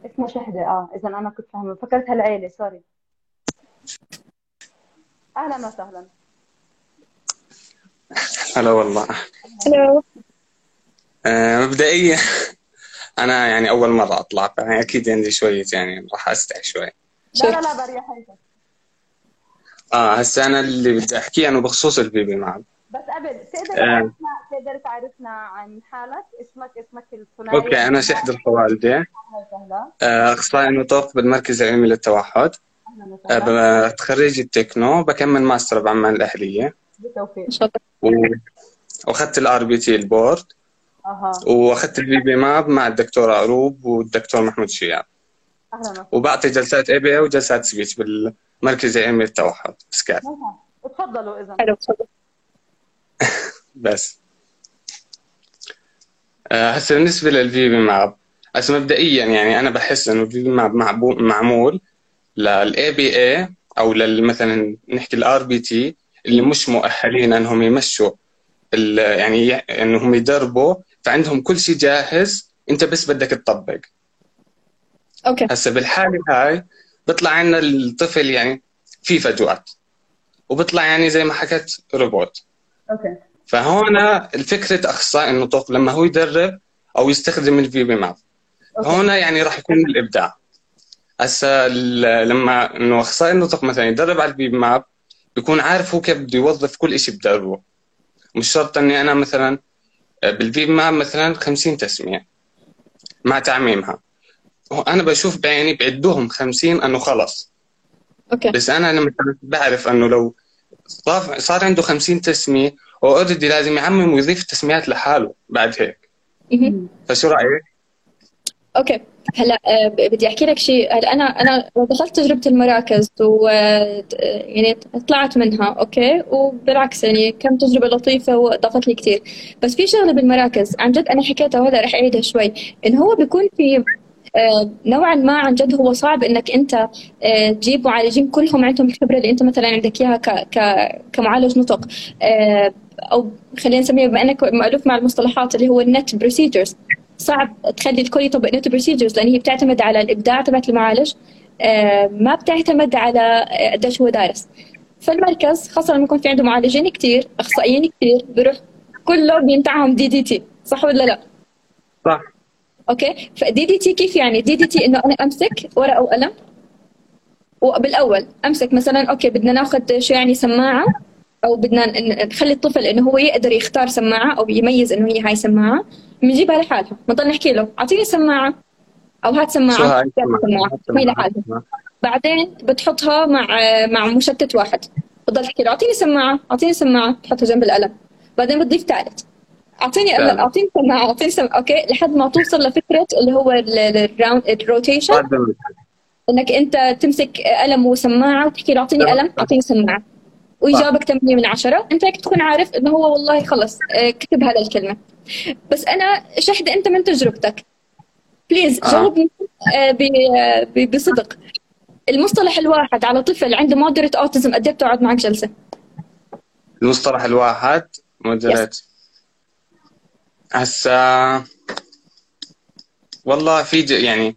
اسمه شهدة آه اذا أنا كنت فاهمة. فكرتها العيلة sorry. أهلا وسهلا. هلا والله. hello. آه، مبدئيا أنا يعني أول مرة أطلع يعني أكيد عندي شوية يعني راح استحي شوي. لا لا لا بريحتك آه هسه أنا اللي بدي أحكيه انه بخصوص ال VB-MAPP بس قبل تقدر آه. تعرفنا تقدر تعرفنا عن حالك؟ اسمك اسمك الثنائي أوكي أنا شحد الخوالدي أهلا وسهلا. آه، أخصائي نطق بالمركز العلمي للتوحد. أهلا آه، خريج التكنو بكمل ماستر بعمان الأهلية. بالتوفيق. إن شاء و... وأخذت ال RBT ال board. أها. وأخذت ال VB-MAPP مع الدكتور عروب والدكتور محمود شياب. أهلا وسهلا. وبعطي جلسات ABA وجلسات speech بالمركز العلمي للتوحد. سكات. تفضلوا اذا. حلو تفضل *laughs* بس. آه، هسه بالنسبة لل VB-MAPP هسه مبدئيا يعني أنا بحس إنه ال VB-MAPP معبو- معمول لل ABA أو مثلا نحكي ال RBT اللي مش مؤهلين إنهم يمشوا يعني إنهم يدربوا فعندهم كل شيء جاهز أنت بس بدك تطبق. okay. هسه بالحالة هاي بيطلع عنا الطفل يعني في فجوات وبيطلع يعني زي ما حكت روبوت. okay. فهون الفكرة أخصائي النطق لما هو يدرب أو يستخدم ال VB-MAPP هون يعني راح يكون الإبداع. هسا لما إنه أخصائي النطق مثلا يدرب على ال VB-MAPP بيكون عارف هو كيف بده يوظف كل شيء بدربه مش شرط إني أنا مثلا بال VB-MAPP مثلا 50 تسمية مع تعميمها. أنا بشوف بعيني بعدوهم 50 إنه خلص. okay. بس أنا لما بعرف إنه لو صار صار عنده 50 تسمية هو already لازم يعمم ويضيف تسميات لحاله بعد هيك. فشو رأيك؟ okay. هلا آه، بدي أحكي لك شيء. هلا أنا أنا دخلت تجربة المراكز و آه، يعني طلعت منها okay؟ وبالعكس يعني كم تجربة لطيفة وأضافت لي كثير بس في شغلة بالمراكز. عن جد أنا حكيتها وهذا رح أعيدها شوي. انه هو بيكون في نوعا ما عن جد هو صعب إنك أنت آه، تجيب معالجين كلهم عندهم الخبرة اللي أنت مثلا عندك إياها كمعالج نطق. آه، أو خلينا نسميها بما إنك مألوف مع المصطلحات اللي هو ال NET procedures صعب تخلي الكل يطبق NET procedures لأن هي بتعتمد على الإبداع تبعت المعالج. آه، ما بتعتمد على آه، قديش هو دارس. فالمركز خاصة لما يكون في عنده معالجين كثير أخصائيين كثير بيروح كله بينتعهم DTT صح ولا لا؟ صح. okay؟ ف DTT كيف يعني؟ DTT إنه أنا أمسك ورقة وقلم وبالاول أمسك مثلا okay بدنا ناخذ شو يعني سماعة أو بدنا نخلي الطفل إنه هو يقدر يختار سماعة أو يميز إنه هي هاي سماعة. بنجيبها لحالها. بنضل نحكي له أعطيني سماعة. أو هات سماعة. هاي؟ سماعة؟ هي لحالها. بعدين بتحطها مع مع مشتت واحد. بتضل تحكي له أعطيني سماعة. أعطيني سماعة. بتحطها جنب القلم. بعدين بتضيف ثالث أعطيني أعطيني سماعة. أعطيني سماعة. okay. لحد ما توصل لفكرة اللي هو ال random ال rotation إنك أنت تمسك قلم وسماعة وتحكي له أعطيني قلم أعطيني سماعة. ويجاوبك 8 من عشرة. أنت هيك تكون عارف إنه هو والله خلص آه، اكتسب هذا الكلمة. بس أنا شهد أنت من تجربتك. please آه. جاوبني آه، بصدق. المصطلح الواحد على طفل عنده moderate autism قد إيه بتقعد معك جلسة؟ المصطلح الواحد moderate هسا والله في ج- يعني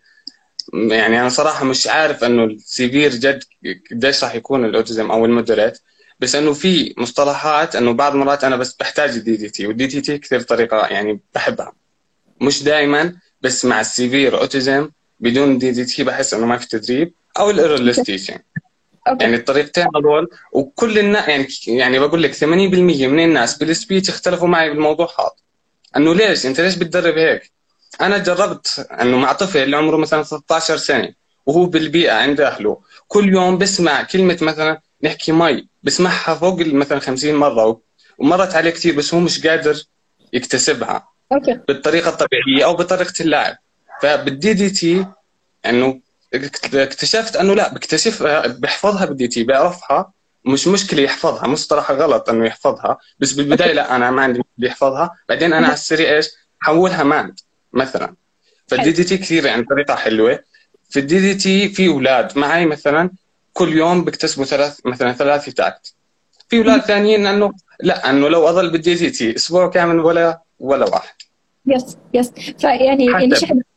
يعني أنا صراحة مش عارف إنه ال severe جد قديش راح يكون ال autism أو ال moderate بس إنه في مصطلحات إنه بعض مرات أنا بس بحتاج ال DTT وال DTT كثير طريقة يعني بحبها. مش دائما بس مع ال severe autism بدون DTT بحس إنه ما في تدريب أو ال errorless teaching يعني الطريقتين هذول وكل الناس يعني يعني بقول لك 80% من الناس بال speech اختلفوا معي بالموضوع هذا. انه ليش؟ انت ليش بتدرب هيك؟ أنا جربت انه مع طفل اللي عمره مثلا 16 سنة وهو بالبيئة عند أهله كل يوم بسمع كلمة مثلا نحكي مي بسمعها فوق مثلا 50 مرة ومرت عليه كثير بس هو مش قادر يكتسبها okay. بالطريقة الطبيعية أو بطريقة اللعب فبال DTT انه اكتشفت انه لا بكتشفها بحفظها بال DTT بيعرفها مش مشكلة يحفظها مصطلح غلط إنه يحفظها بس بالبداية لا أنا ما عندي مشكلة يحفظها بعدين أنا على السريع إيش؟ حولها mand مثلا. فال DTT كثير يعني طريقة حلوة. في ال DTT في أولاد معي مثلا كل يوم بيكتسبوا ثلاث مثلا ثلاث tact في أولاد ثانيين انه لا انه لو اضل بال DTT أسبوع كامل ولا ولا واحد. yes yes فيعني يعني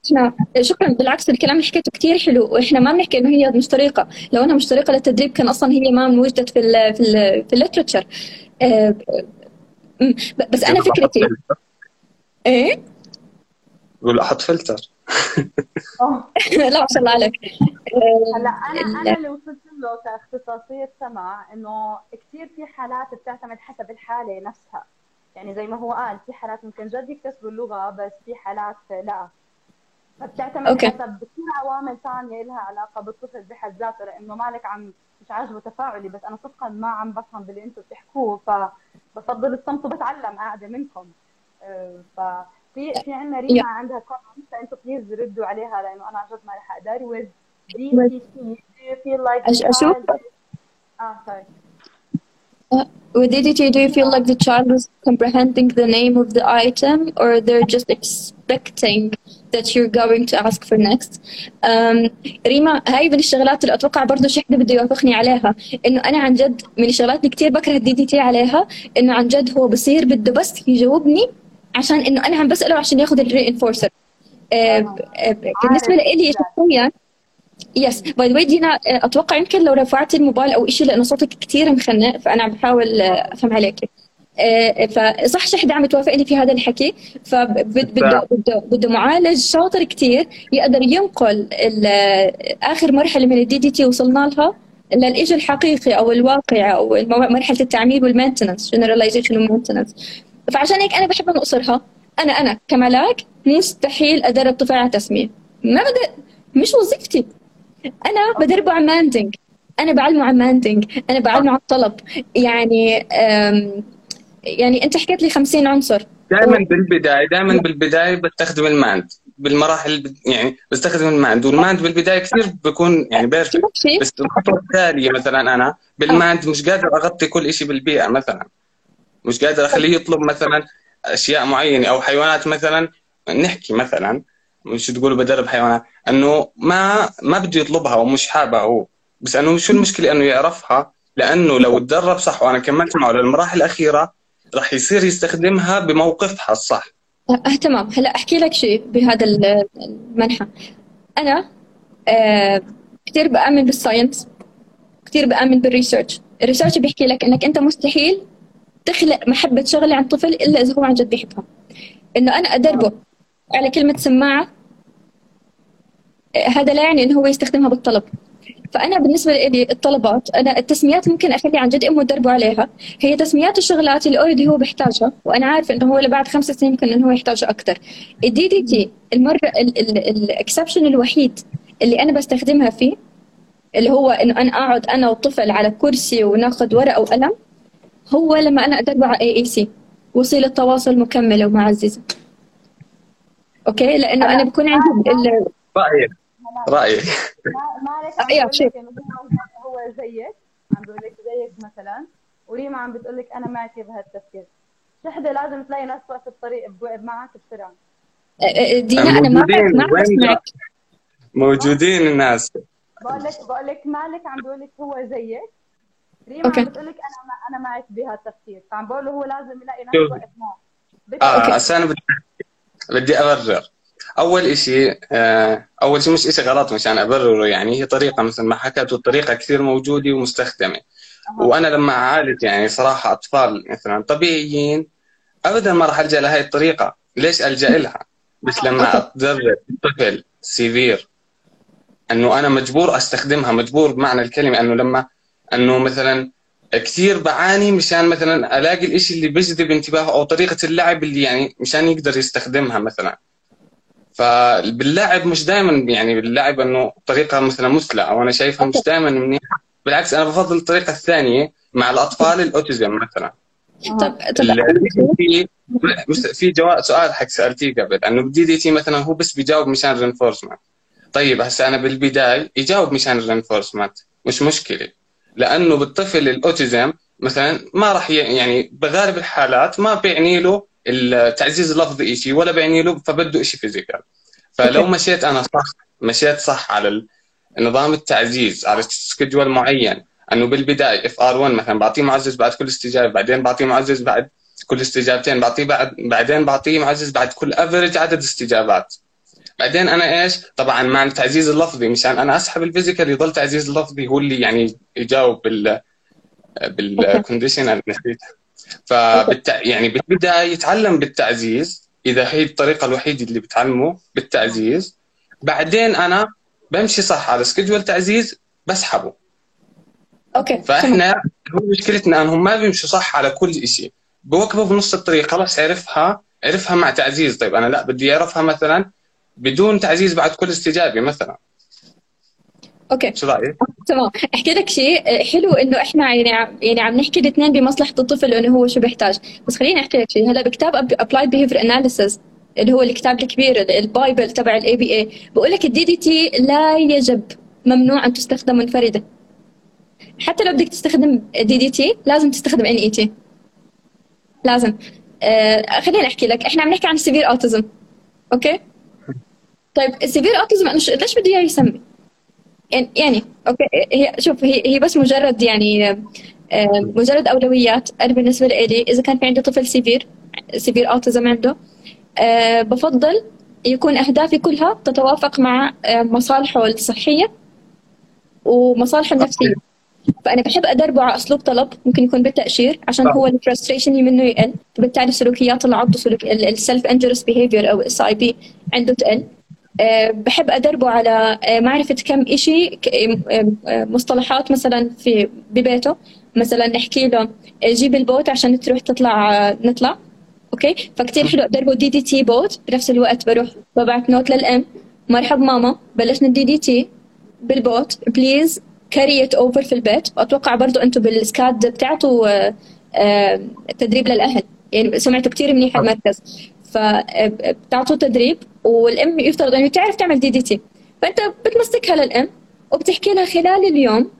إحنا شكرا بالعكس الكلام اللي حكيته كثير حلو وإحنا ما بنحكي إنه هي مش طريقه لو أنها مش طريقه للتدريب كان أصلا هي ما وجدت في ال في ال في ال literature بس أنا فكرتي إيه؟ يقول أحط فلتر. آه. *laughs* لا ما شاء الله عليك. آه، هلا أنا ال- أنا اللي وصلت له كاختصاصية سمع إنه كثير في حالات بتعتمد حسب الحالة نفسها. يعني زي ما هو قال في حالات ممكن جد يكتسبوا اللغة بس في حالات لا. فبتعتمد okay. حسب كثير عوامل ثانية لها علاقة بالطفل بحد ذاته لأنه مالك عم مش عاجبه تفاعلي بس أنا صدقا ما عم بفهم باللي أنتم بتحكوه فبفضل الصمت وبتعلم قاعدة منكم. آه، ففي في عندنا ريما Yeah. عندها comment فانتم please ردوا عليها لأنه أنا عن جد ما رح أقدر. with do you feel like child آه sorry. With DTT, do you feel like the child is comprehending the name of the item or they're just expecting that you're going to ask for next? Um, ريما هاي من الشغلات اللي أتوقع برضه شحنة بده يوافقني عليها إنه أنا عن جد من الشغلات اللي كثير بكره ال DTT عليها إنه عن جد هو بصير بده بس يجاوبني عشان إنه أنا عم بسأله عشان ياخذ ال reinforcer بالنسبة لي شخصيا yes by the دينا أتوقع يمكن لو رفعت الموبايل أو شيء لأنه صوتك كثير مخنق فأنا عم بحاول آه، افهم عليك. آه، فصح شحدة عم توافقني في هذا الحكي. فبده بده بده معالج شاطر كثير يقدر ينقل آخر مرحلة من ال DTT وصلنا لها للاجى الحقيقي أو الواقع أو مرحلة التعميم وال maintenance generalization وال maintenance فعشان هيك أنا بحب نقصرها أنا أنا كملاك مستحيل أدرب طفل على تسميه ما بدي مش وظيفتي. أنا بدربه على manding أنا بعلمه على manding أنا بعلمه على الطلب يعني يعني أنت حكيت لي 50 عنصر. دائما بالبداية دائما بالبداية بستخدم ال mand بالمراحل يعني بستخدم ال mand وال mand بالبداية كثير بيكون يعني perfect. بس الخطوة التالية مثلا أنا بال mand مش قادر أغطي كل شيء بالبيئة مثلا. مش قادر أخليه يطلب مثلا أشياء معينة أو حيوانات مثلا. نحكي مثلا مش تقولوا بدرب حيوانات؟ أنه ما ما بده يطلبها ومش حابها هو. بس أنه شو المشكلة؟ أنه يعرفها. لأنه لو تدرب صح وأنا كملت معه للمراحل الأخيرة راح يصير يستخدمها بموقفها الصح. آه تمام هلا أحكي لك شيء بهذا ال- المنحى أنا آه كثير بأمن بال science. كثير بأمن بال research. ال research بيحكي لك إنك أنت مستحيل تخلق محبة شغلة عند طفل إلا إذا هو عن جد بيحبها. إنه أنا أدربه على كلمة سماعة هذا لا يعني إنه هو يستخدمها بالطلب. فأنا بالنسبة لي الطلبات أنا التسميات ممكن اخلي عن جد امه تدربه عليها. هي تسميات الشغلات اللي already هو بيحتاجها وأنا عارفة إنه هو بعد خمس سنين يمكن إنه هو يحتاجها أكثر ال DTT المره ال exception الوحيد اللي أنا بستخدمها فيه اللي هو إنه أنا أقعد أنا والطفل على كرسي وناخذ ورقة وقلم هو لما أنا أدربه على AAC وسيله تواصل مكمله ومعززه أوكي؟ لأنه أنا بكون عندي رايك رأيك؟ ما مالك عم أيوة، بقول شوف. لك إنه هو هو زيك عم بقول لك زيك مثلا. وريما عم بتقول لك أنا معك بهالتفكير؟ شحده لازم تلاقي ناس واقفه الطريق بوقف معك بسرعة. دينا أنا ما بعرف موجودين ما اسمعك موجودين الناس. بقول لك بقول لك مالك عم بقول لك هو زيك. ريما. عم بتقول لك أنا ما أنا معك بهالتفكير؟ فعم بقول له هو لازم يلاقي ناس. واقف معه. آه أنا بدي بدي أبرر. أول شيء آه أول شيء مش شيء غلط مشان أبرره يعني هي طريقة مثل ما حكت والطريقة كثير موجودة ومستخدمة. وأنا لما اعالج يعني صراحة أطفال مثلا طبيعيين ابدا ما راح ألجأ لهي الطريقة. ليش ألجأ لها؟ بس لما أتدرب طفل سيفير إنه أنا مجبور أستخدمها مجبور بمعنى الكلمة إنه لما إنه مثلا كثير بعاني مشان مثلا ألاقي الإشي اللي بيجذب انتباهه أو طريقة اللعب اللي يعني مشان يقدر يستخدمها مثلا. فباللعب مش دائما يعني باللعب إنه طريقة مثلا مثلى أو أنا شايفها مش دائما منيحة. بالعكس أنا بفضل الطريقة الثانية مع الأطفال ال autism مثلا. طب طب في في جواب سؤال حق سألتيه قبل إنه ب DTT مثلا هو بس بيجاوب مشان ال reinforcement طيب هسه أنا بالبداية يجاوب مشان ال reinforcement مش مشكلة. لأنه بالطفل ال autism مثلا ما راح يعني بغالب الحالات ما بيعني له التعزيز اللفظي شيء ولا بيعني له فبده شيء physical. فلو مشيت أنا صح مشيت صح على نظام التعزيز على schedule معين إنه بالبداية FR 1 مثلا بعطيه معزز بعد كل استجابة بعدين بعطيه معزز بعد كل استجابتين بعطيه بعد بعدين بعطيه معزز بعد كل average عدد استجابات. بعدين أنا إيش؟ طبعا مع التعزيز اللفظي مشان أنا أسحب ال physical يضل تعزيز اللفظي هو اللي يعني يجاوب بال بال condition نسيتها فبالت... يعني بالبدايه يتعلم بالتعزيز إذا هي الطريقة الوحيدة اللي بتعلمه بالتعزيز. بعدين أنا بمشي صح على schedule تعزيز بسحبه. أوكي فإحنا هو مشكلتنا إنهم ما بيمشوا صح على كل شيء بوقفوا بنص الطريق خلاص عرفها عرفها مع تعزيز. طيب أنا لا بدي أعرفها مثلا بدون تعزيز بعد كل استجابة مثلا. أوكي. شو رأيك؟ تمام. أحكي لك شيء حلو إنه إحنا يعني يعني عم نحكي الاثنين بمصلحة الطفل إنه هو شو بيحتاج. بس خليني أحكي لك شيء هلا بكتاب Applied Behavior Analysis اللي هو الكتاب الكبير ال Bible تبع ال ABA بقول لك ال DTT لا يجب ممنوع أن تستخدم منفرده حتى لو بدك تستخدم DTT لازم تستخدم ان اي تي لازم. آه خليني أحكي لك إحنا عم نحكي عن severe autism أوكي؟ طيب ال severe autism ليش بده إياه يسمي؟ يعني أوكي هي شوف هي هي بس مجرد يعني آه، مجرد أولويات. أنا بالنسبة لي إذا كان في عندي طفل severe severe autism عنده آه، بفضل يكون أهدافي كلها تتوافق مع آه، مصالحه الصحية ومصالحه النفسية. فأنا بحب أدربه على أسلوب طلب ممكن يكون بالتأشير عشان هو ال frustration منه يقل. فبالتالي سلوكيات العض سلوك ال self injurious behavior أو SIB عنده تقل. بحب أدربه على آه، معرفة كم إشي آه، مصطلحات مثلا في ببيته. مثلا نحكي له جيب البوت عشان تروح تطلع نطلع. أوكي؟ فكتير حلو أدربه. DTT بوت. بنفس الوقت بروح ببعت note للأم. مرحب ماما. بلشنا ال DTT بالبوت. please carry it over في البيت. وأتوقع برضه أنتم بالسكاد بتاعته تدريب للأهل. يعني سمعته كثير منيحه المركز. فبتعطوا تدريب والام يفترض إنه تعرف تعمل DTT فأنت بتمسكها للام وبتحكي لها خلال اليوم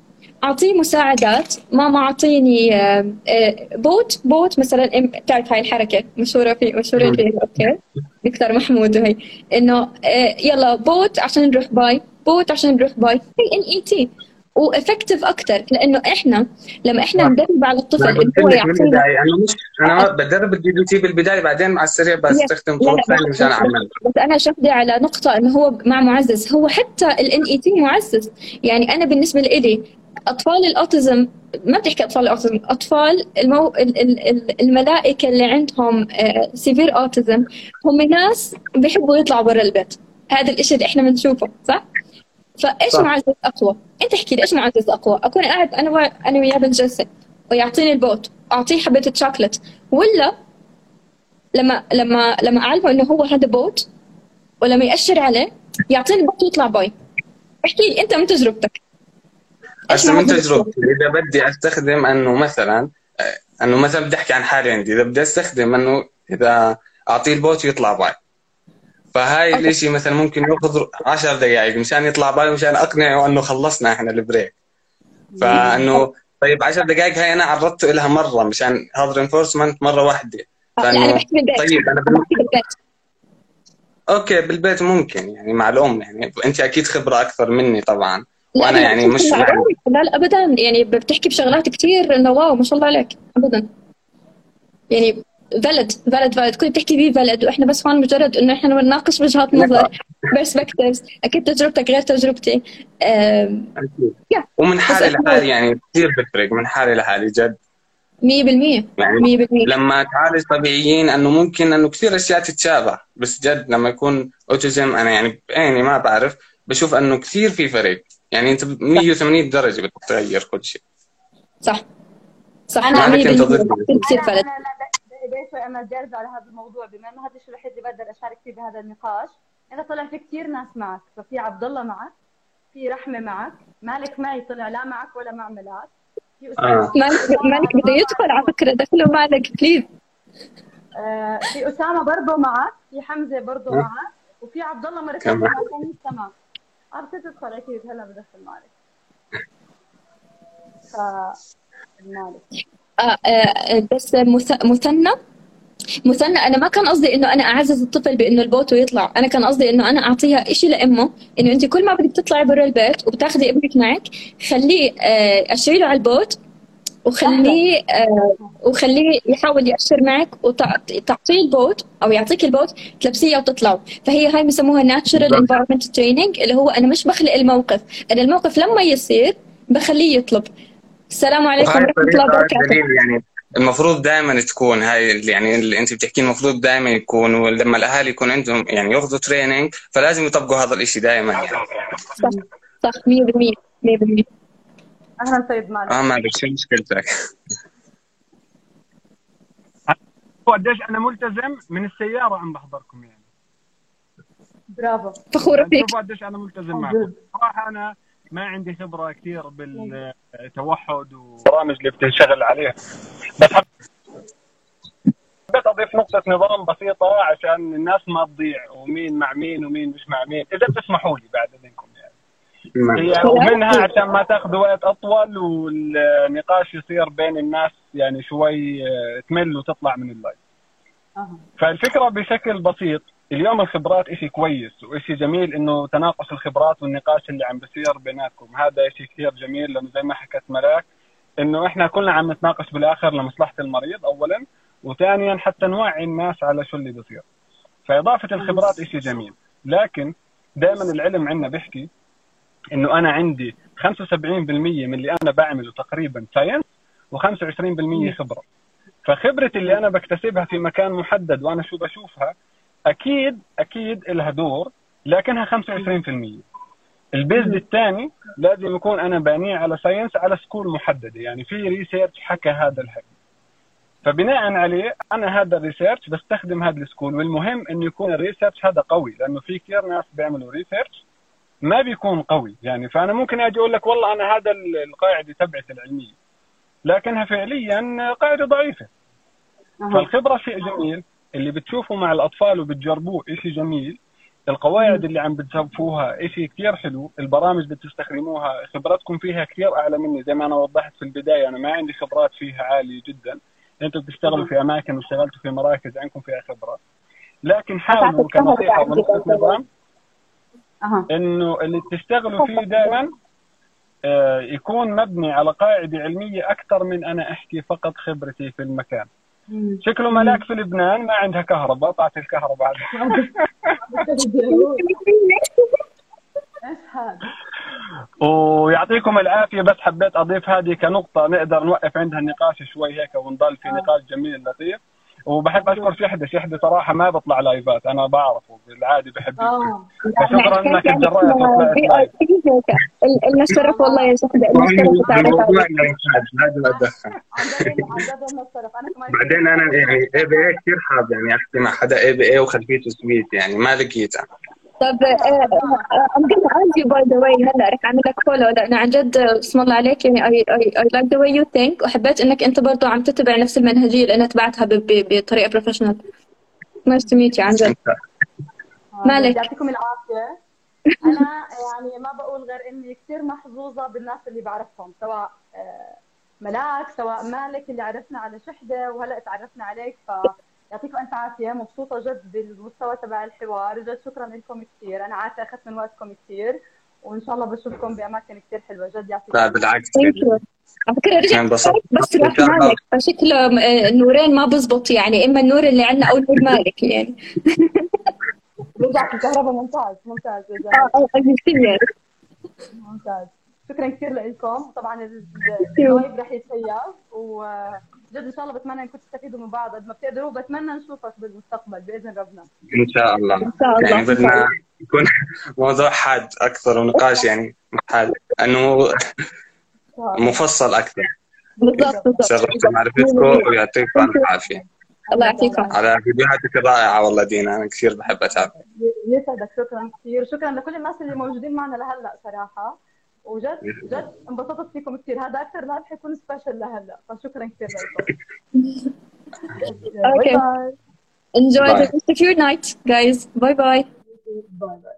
أعطيه مساعدات ماما أعطيني آه، آه، بوت بوت مثلا بتعرف هاي الحركة مشهورة في مشهورة في أوكي؟ دكتور محمود وهي إنه آه، يلا بوت عشان نروح bye بوت عشان نروح bye. هي NET و effective أكثر لأنه إحنا لما إحنا ندرب على الطفل انه هو يعطينا أنا مش أنا بدرب ال DTT بالبداية بعدين مع السريع بستخدم طرق ثانية مشان أعمل. بس أنا شفدي على نقطة إنه هو مع معزز. هو حتى الان اي تي معزز. يعني أنا بالنسبة لي أطفال ال autism ما بتحكي أطفال ال autism أطفال المو... الملائكة اللي عندهم severe autism هم ناس بيحبوا يطلعوا برا البيت. هذا الشيء اللي إحنا بنشوفه صح؟ فإيش معزز اقوى؟ أنت احكي لي إيش معزز اقوى؟ أكون قاعد أنا و... أنا وياه بالجلسة ويعطيني البوت أعطيه حبة شوكلت ولا لما لما لما أعلمه إنه هو هذا بوت ولما يأشر عليه يعطيني البوت ويطلع bye. احكي لي أنت من تجربتك. هسه من تجربتي؟ إذا بدي أستخدم إنه مثلا إنه مثلا بدي أحكي عن حالي عندي إذا بدي أستخدم إنه إذا أعطيه البوت يطلع bye. فهاي الإشي مثلا ممكن ياخذ 10 دقائق مشان يطلع bye مشان أقنعه إنه خلصنا إحنا ال break. فإنه طيب 10 دقائق هاي أنا عرضته لها مرة مشان هذا reinforcement مرة واحدة. فإنه يعني بالبيت. طيب أنا بالبيت. okay بالبيت ممكن يعني مع الأم يعني أنت أكيد خبرة أكثر مني طبعا. وأنا يعني مش لا لا ابدا. يعني بتحكي بشغلات كثير إنه wow ما شاء الله عليك ابدا. يعني valid فالid فالid كنت بتحكي فيه فالid وإحنا بس هون مجرد إنه إحنا بنناقش وجهات نظر. perspectives أكيد تجربتك غير تجربتي. أكيد. ومن حالي لحالي يعني كثير بفرق من حالي لحالي جد. 100% يعني 100% لما تعالج طبيعيين إنه ممكن إنه كثير أشياء تتشابه. بس جد لما يكون autism أنا يعني بعيني ما بعرف. بشوف إنه كثير في فرق. يعني أنت 180 درجة بتغير كل شيء. صح. صح. أنا كثير شوي أنا جالسة على هذا الموضوع بما إنه هذا الشيء الوحيد اللي بقدر أشارك فيه بهذا النقاش. انت طلع في كثير ناس معك ففي عبد الله معك في رحمة معك مالك معي طلع لا معك ولا مع ملاك. في اسامه آه. مالك مالك بده يدخل على فكرة دخلوا مالك بليز آه، في أسامة برضه معك في حمزة برضه آه. معك وفي عبد الله. ثانية ما كان عرفت تدخل أكيد هلا بدخل مالك. ف مالك. بس مث- مثنى. مثنى أنا ما كان قصدي إنه أنا أعزز الطفل بإنه البوت يطلع أنا كان قصدي إنه أنا أعطيها شيء لأمه إنه أنت كل ما بدك تطلعي برا البيت وبتاخذي ابنك معك خليه آه أشيله على البوت وخليه آه وخليه يحاول يأشر معك وتعطيه البوت أو يعطيك البوت تلبسيه وتطلعوا فهي هاي بسموها natural. environment training اللي هو أنا مش بخلق الموقف. أنا الموقف لما يصير بخليه يطلب. السلام عليكم ورحمة الله وبركاته. يعني. المفروض دائما تكون هاي اللي يعني اللي انت بتحكيه المفروض دائما يكون ولما الأهالي يكون عندهم يعني ياخذوا training فلازم يطبقوا هذا الشيء دائما يعني. صح صح 100% 100% أهلا سيد مالك. آه مالك شو مشكلتك؟ قديش أنا ملتزم من السيارة عم بحضركم يعني. برافو. فخورة يعني فيك. شوفوا قديش أنا ملتزم معكم. صراحة أنا ما عندي خبرة كثير بالتوحد والبرامج اللي بتنشغل عليها. بس حب- حبيت أضيف نقطة نظام بسيطة عشان الناس ما تضيع ومين مع مين ومين مش مع مين. إذا بتسمحوا لي بعد اذنكم يعني. هي ومنها عشان ما تاخذ وقت أطول والنقاش يصير بين الناس يعني شوي آه، تمل وتطلع من اللايف. فالفكرة بشكل بسيط اليوم الخبرات إشي كويس وإشي جميل إنه تناقش الخبرات والنقاش اللي عم بصير بيناتكم. هذا إشي كثير جميل لأنه زي ما حكت ملاك إنه إحنا كلنا عم نتناقش بالآخر لمصلحة المريض اولا وثانيا حتى نوعي الناس على شو اللي بصير فإضافة الخبرات إشي جميل. لكن دائما العلم عندنا بيحكي إنه أنا عندي 75% من اللي أنا بعمله تقريبا ساينس و25% خبرة. فخبرة اللي أنا بكتسبها في مكان محدد وأنا شو بشوفها أكيد أكيد لها دور لكنها 25% ال base الثاني لازم يكون أنا بانيه على science على school محددة. يعني في research حكى هذا الحكي. فبناء عليه أنا هذا ال research بستخدم هذا ال school والمهم إنه يكون ال research هذا قوي لأنه في كثير ناس بيعملوا research ما بيكون قوي. يعني فأنا ممكن أجي أقول لك والله أنا هذا القاعدة تبعت العلمية. لكنها فعليا قاعدة ضعيفة. فالخبرة شيء جميل. اللي بتشوفه مع الأطفال وبتجربوه شيء جميل القواعد اللي عم بتسووها شيء كثير حلو البرامج بتستخدموها خبراتكم فيها كثير أعلى مني زي ما أنا وضحت في البداية أنا ما عندي خبرات فيها عالية جدا. أنتم بتشتغلوا في أماكن واشتغلتوا في مراكز عندكم فيها خبرة. لكن حاولوا كنصيحه ونقطه نظام أها. إنه اللي بتشتغلوا فيه دائما آه، يكون مبني على قاعدة علمية أكثر من أنا أحكي فقط خبرتي في المكان. شكله ملاك في لبنان ما عندها كهرباء طلعت الكهرباء؟ *laughs* *laughs* ويعطيكم العافية بس حبيت أضيف هذه كنقطة نقدر نوقف عندها النقاش شوي هيك ونضل في آه. نقاش جميل لطيف وبحب أشكر شحده شحده صراحة ما بطلع لايفات أنا بعرفه بالعادة بحب آه. فشكرا إنك تجرأت لنا الشرف والله يا شهداء لنا الشرف. لازم اتدخل بعدين أنا يعني ABA كثير حاب يعني أحكي مع حدا ABA وخلفيته سويت يعني ما لقيتها طب I'm gonna add you by the way هلا رح أعمل لك follow لأنه عن جد اسم الله عليك يعني I, I, I like the way you think. وحبيت إنك أنت برضه عم تتبع نفس المنهجية اللي أنا تبعتها ب- ب- بطريقة professional nice to meet عن جد. مالك؟ يعطيكم العافية. *laughs* أنا يعني ما بقول غير إني كثير محظوظة بالناس اللي بعرفهم سواء آه، ملاك سواء مالك اللي عرفنا على شحدة وهلأ تعرفنا عليك فيعطيكم ألف عافية. مبسوطة جد بالمستوى تبع الحوار. جد شكرا لكم كثير أنا عارفه أخذت من وقتكم كثير وإن شاء الله بشوفكم بأماكن كثير حلوة. جد يعطيكم لا. بالعكس. على فكرة رجع بس راح مالك. فشكله آه، النورين ما بزبط يعني. إما النور اللي عندنا أو النور مالك يعني. *laughs* رجعت الكهرباء. ممتاز. ممتاز. رجعت آه آه كثير ممتاز. شكرا كثير لكم طبعا ال- اللايف رح يتسيب وجد إن شاء الله بتمنى إنكم تستفيدوا من بعض. قد ما بتقدروا بتمنى نشوفك بالمستقبل بإذن ربنا. إن شاء الله. إن شاء الله. يعني بدنا. يكون موضوع حاد أكثر ونقاش يعني حاد انه مفصل أكثر. بالضبط بالضبط. شرفت معرفتكم ويعطيكم العافية. الله يعطيكم. على فيديوهاتك الرائعة والله دينا أنا كثير بحب أتابع. يسعدك. شكرا كثير. شكرا لكل الناس اللي موجودين معنا لهلأ صراحة. وجد جد انبسطت فيكم كثير هذا أكثر live حيكون special لهلا فشكرا كثير لكم *laughs* Okay. باي Enjoy Bye. the rest of your night, guys. Bye bye. bye bye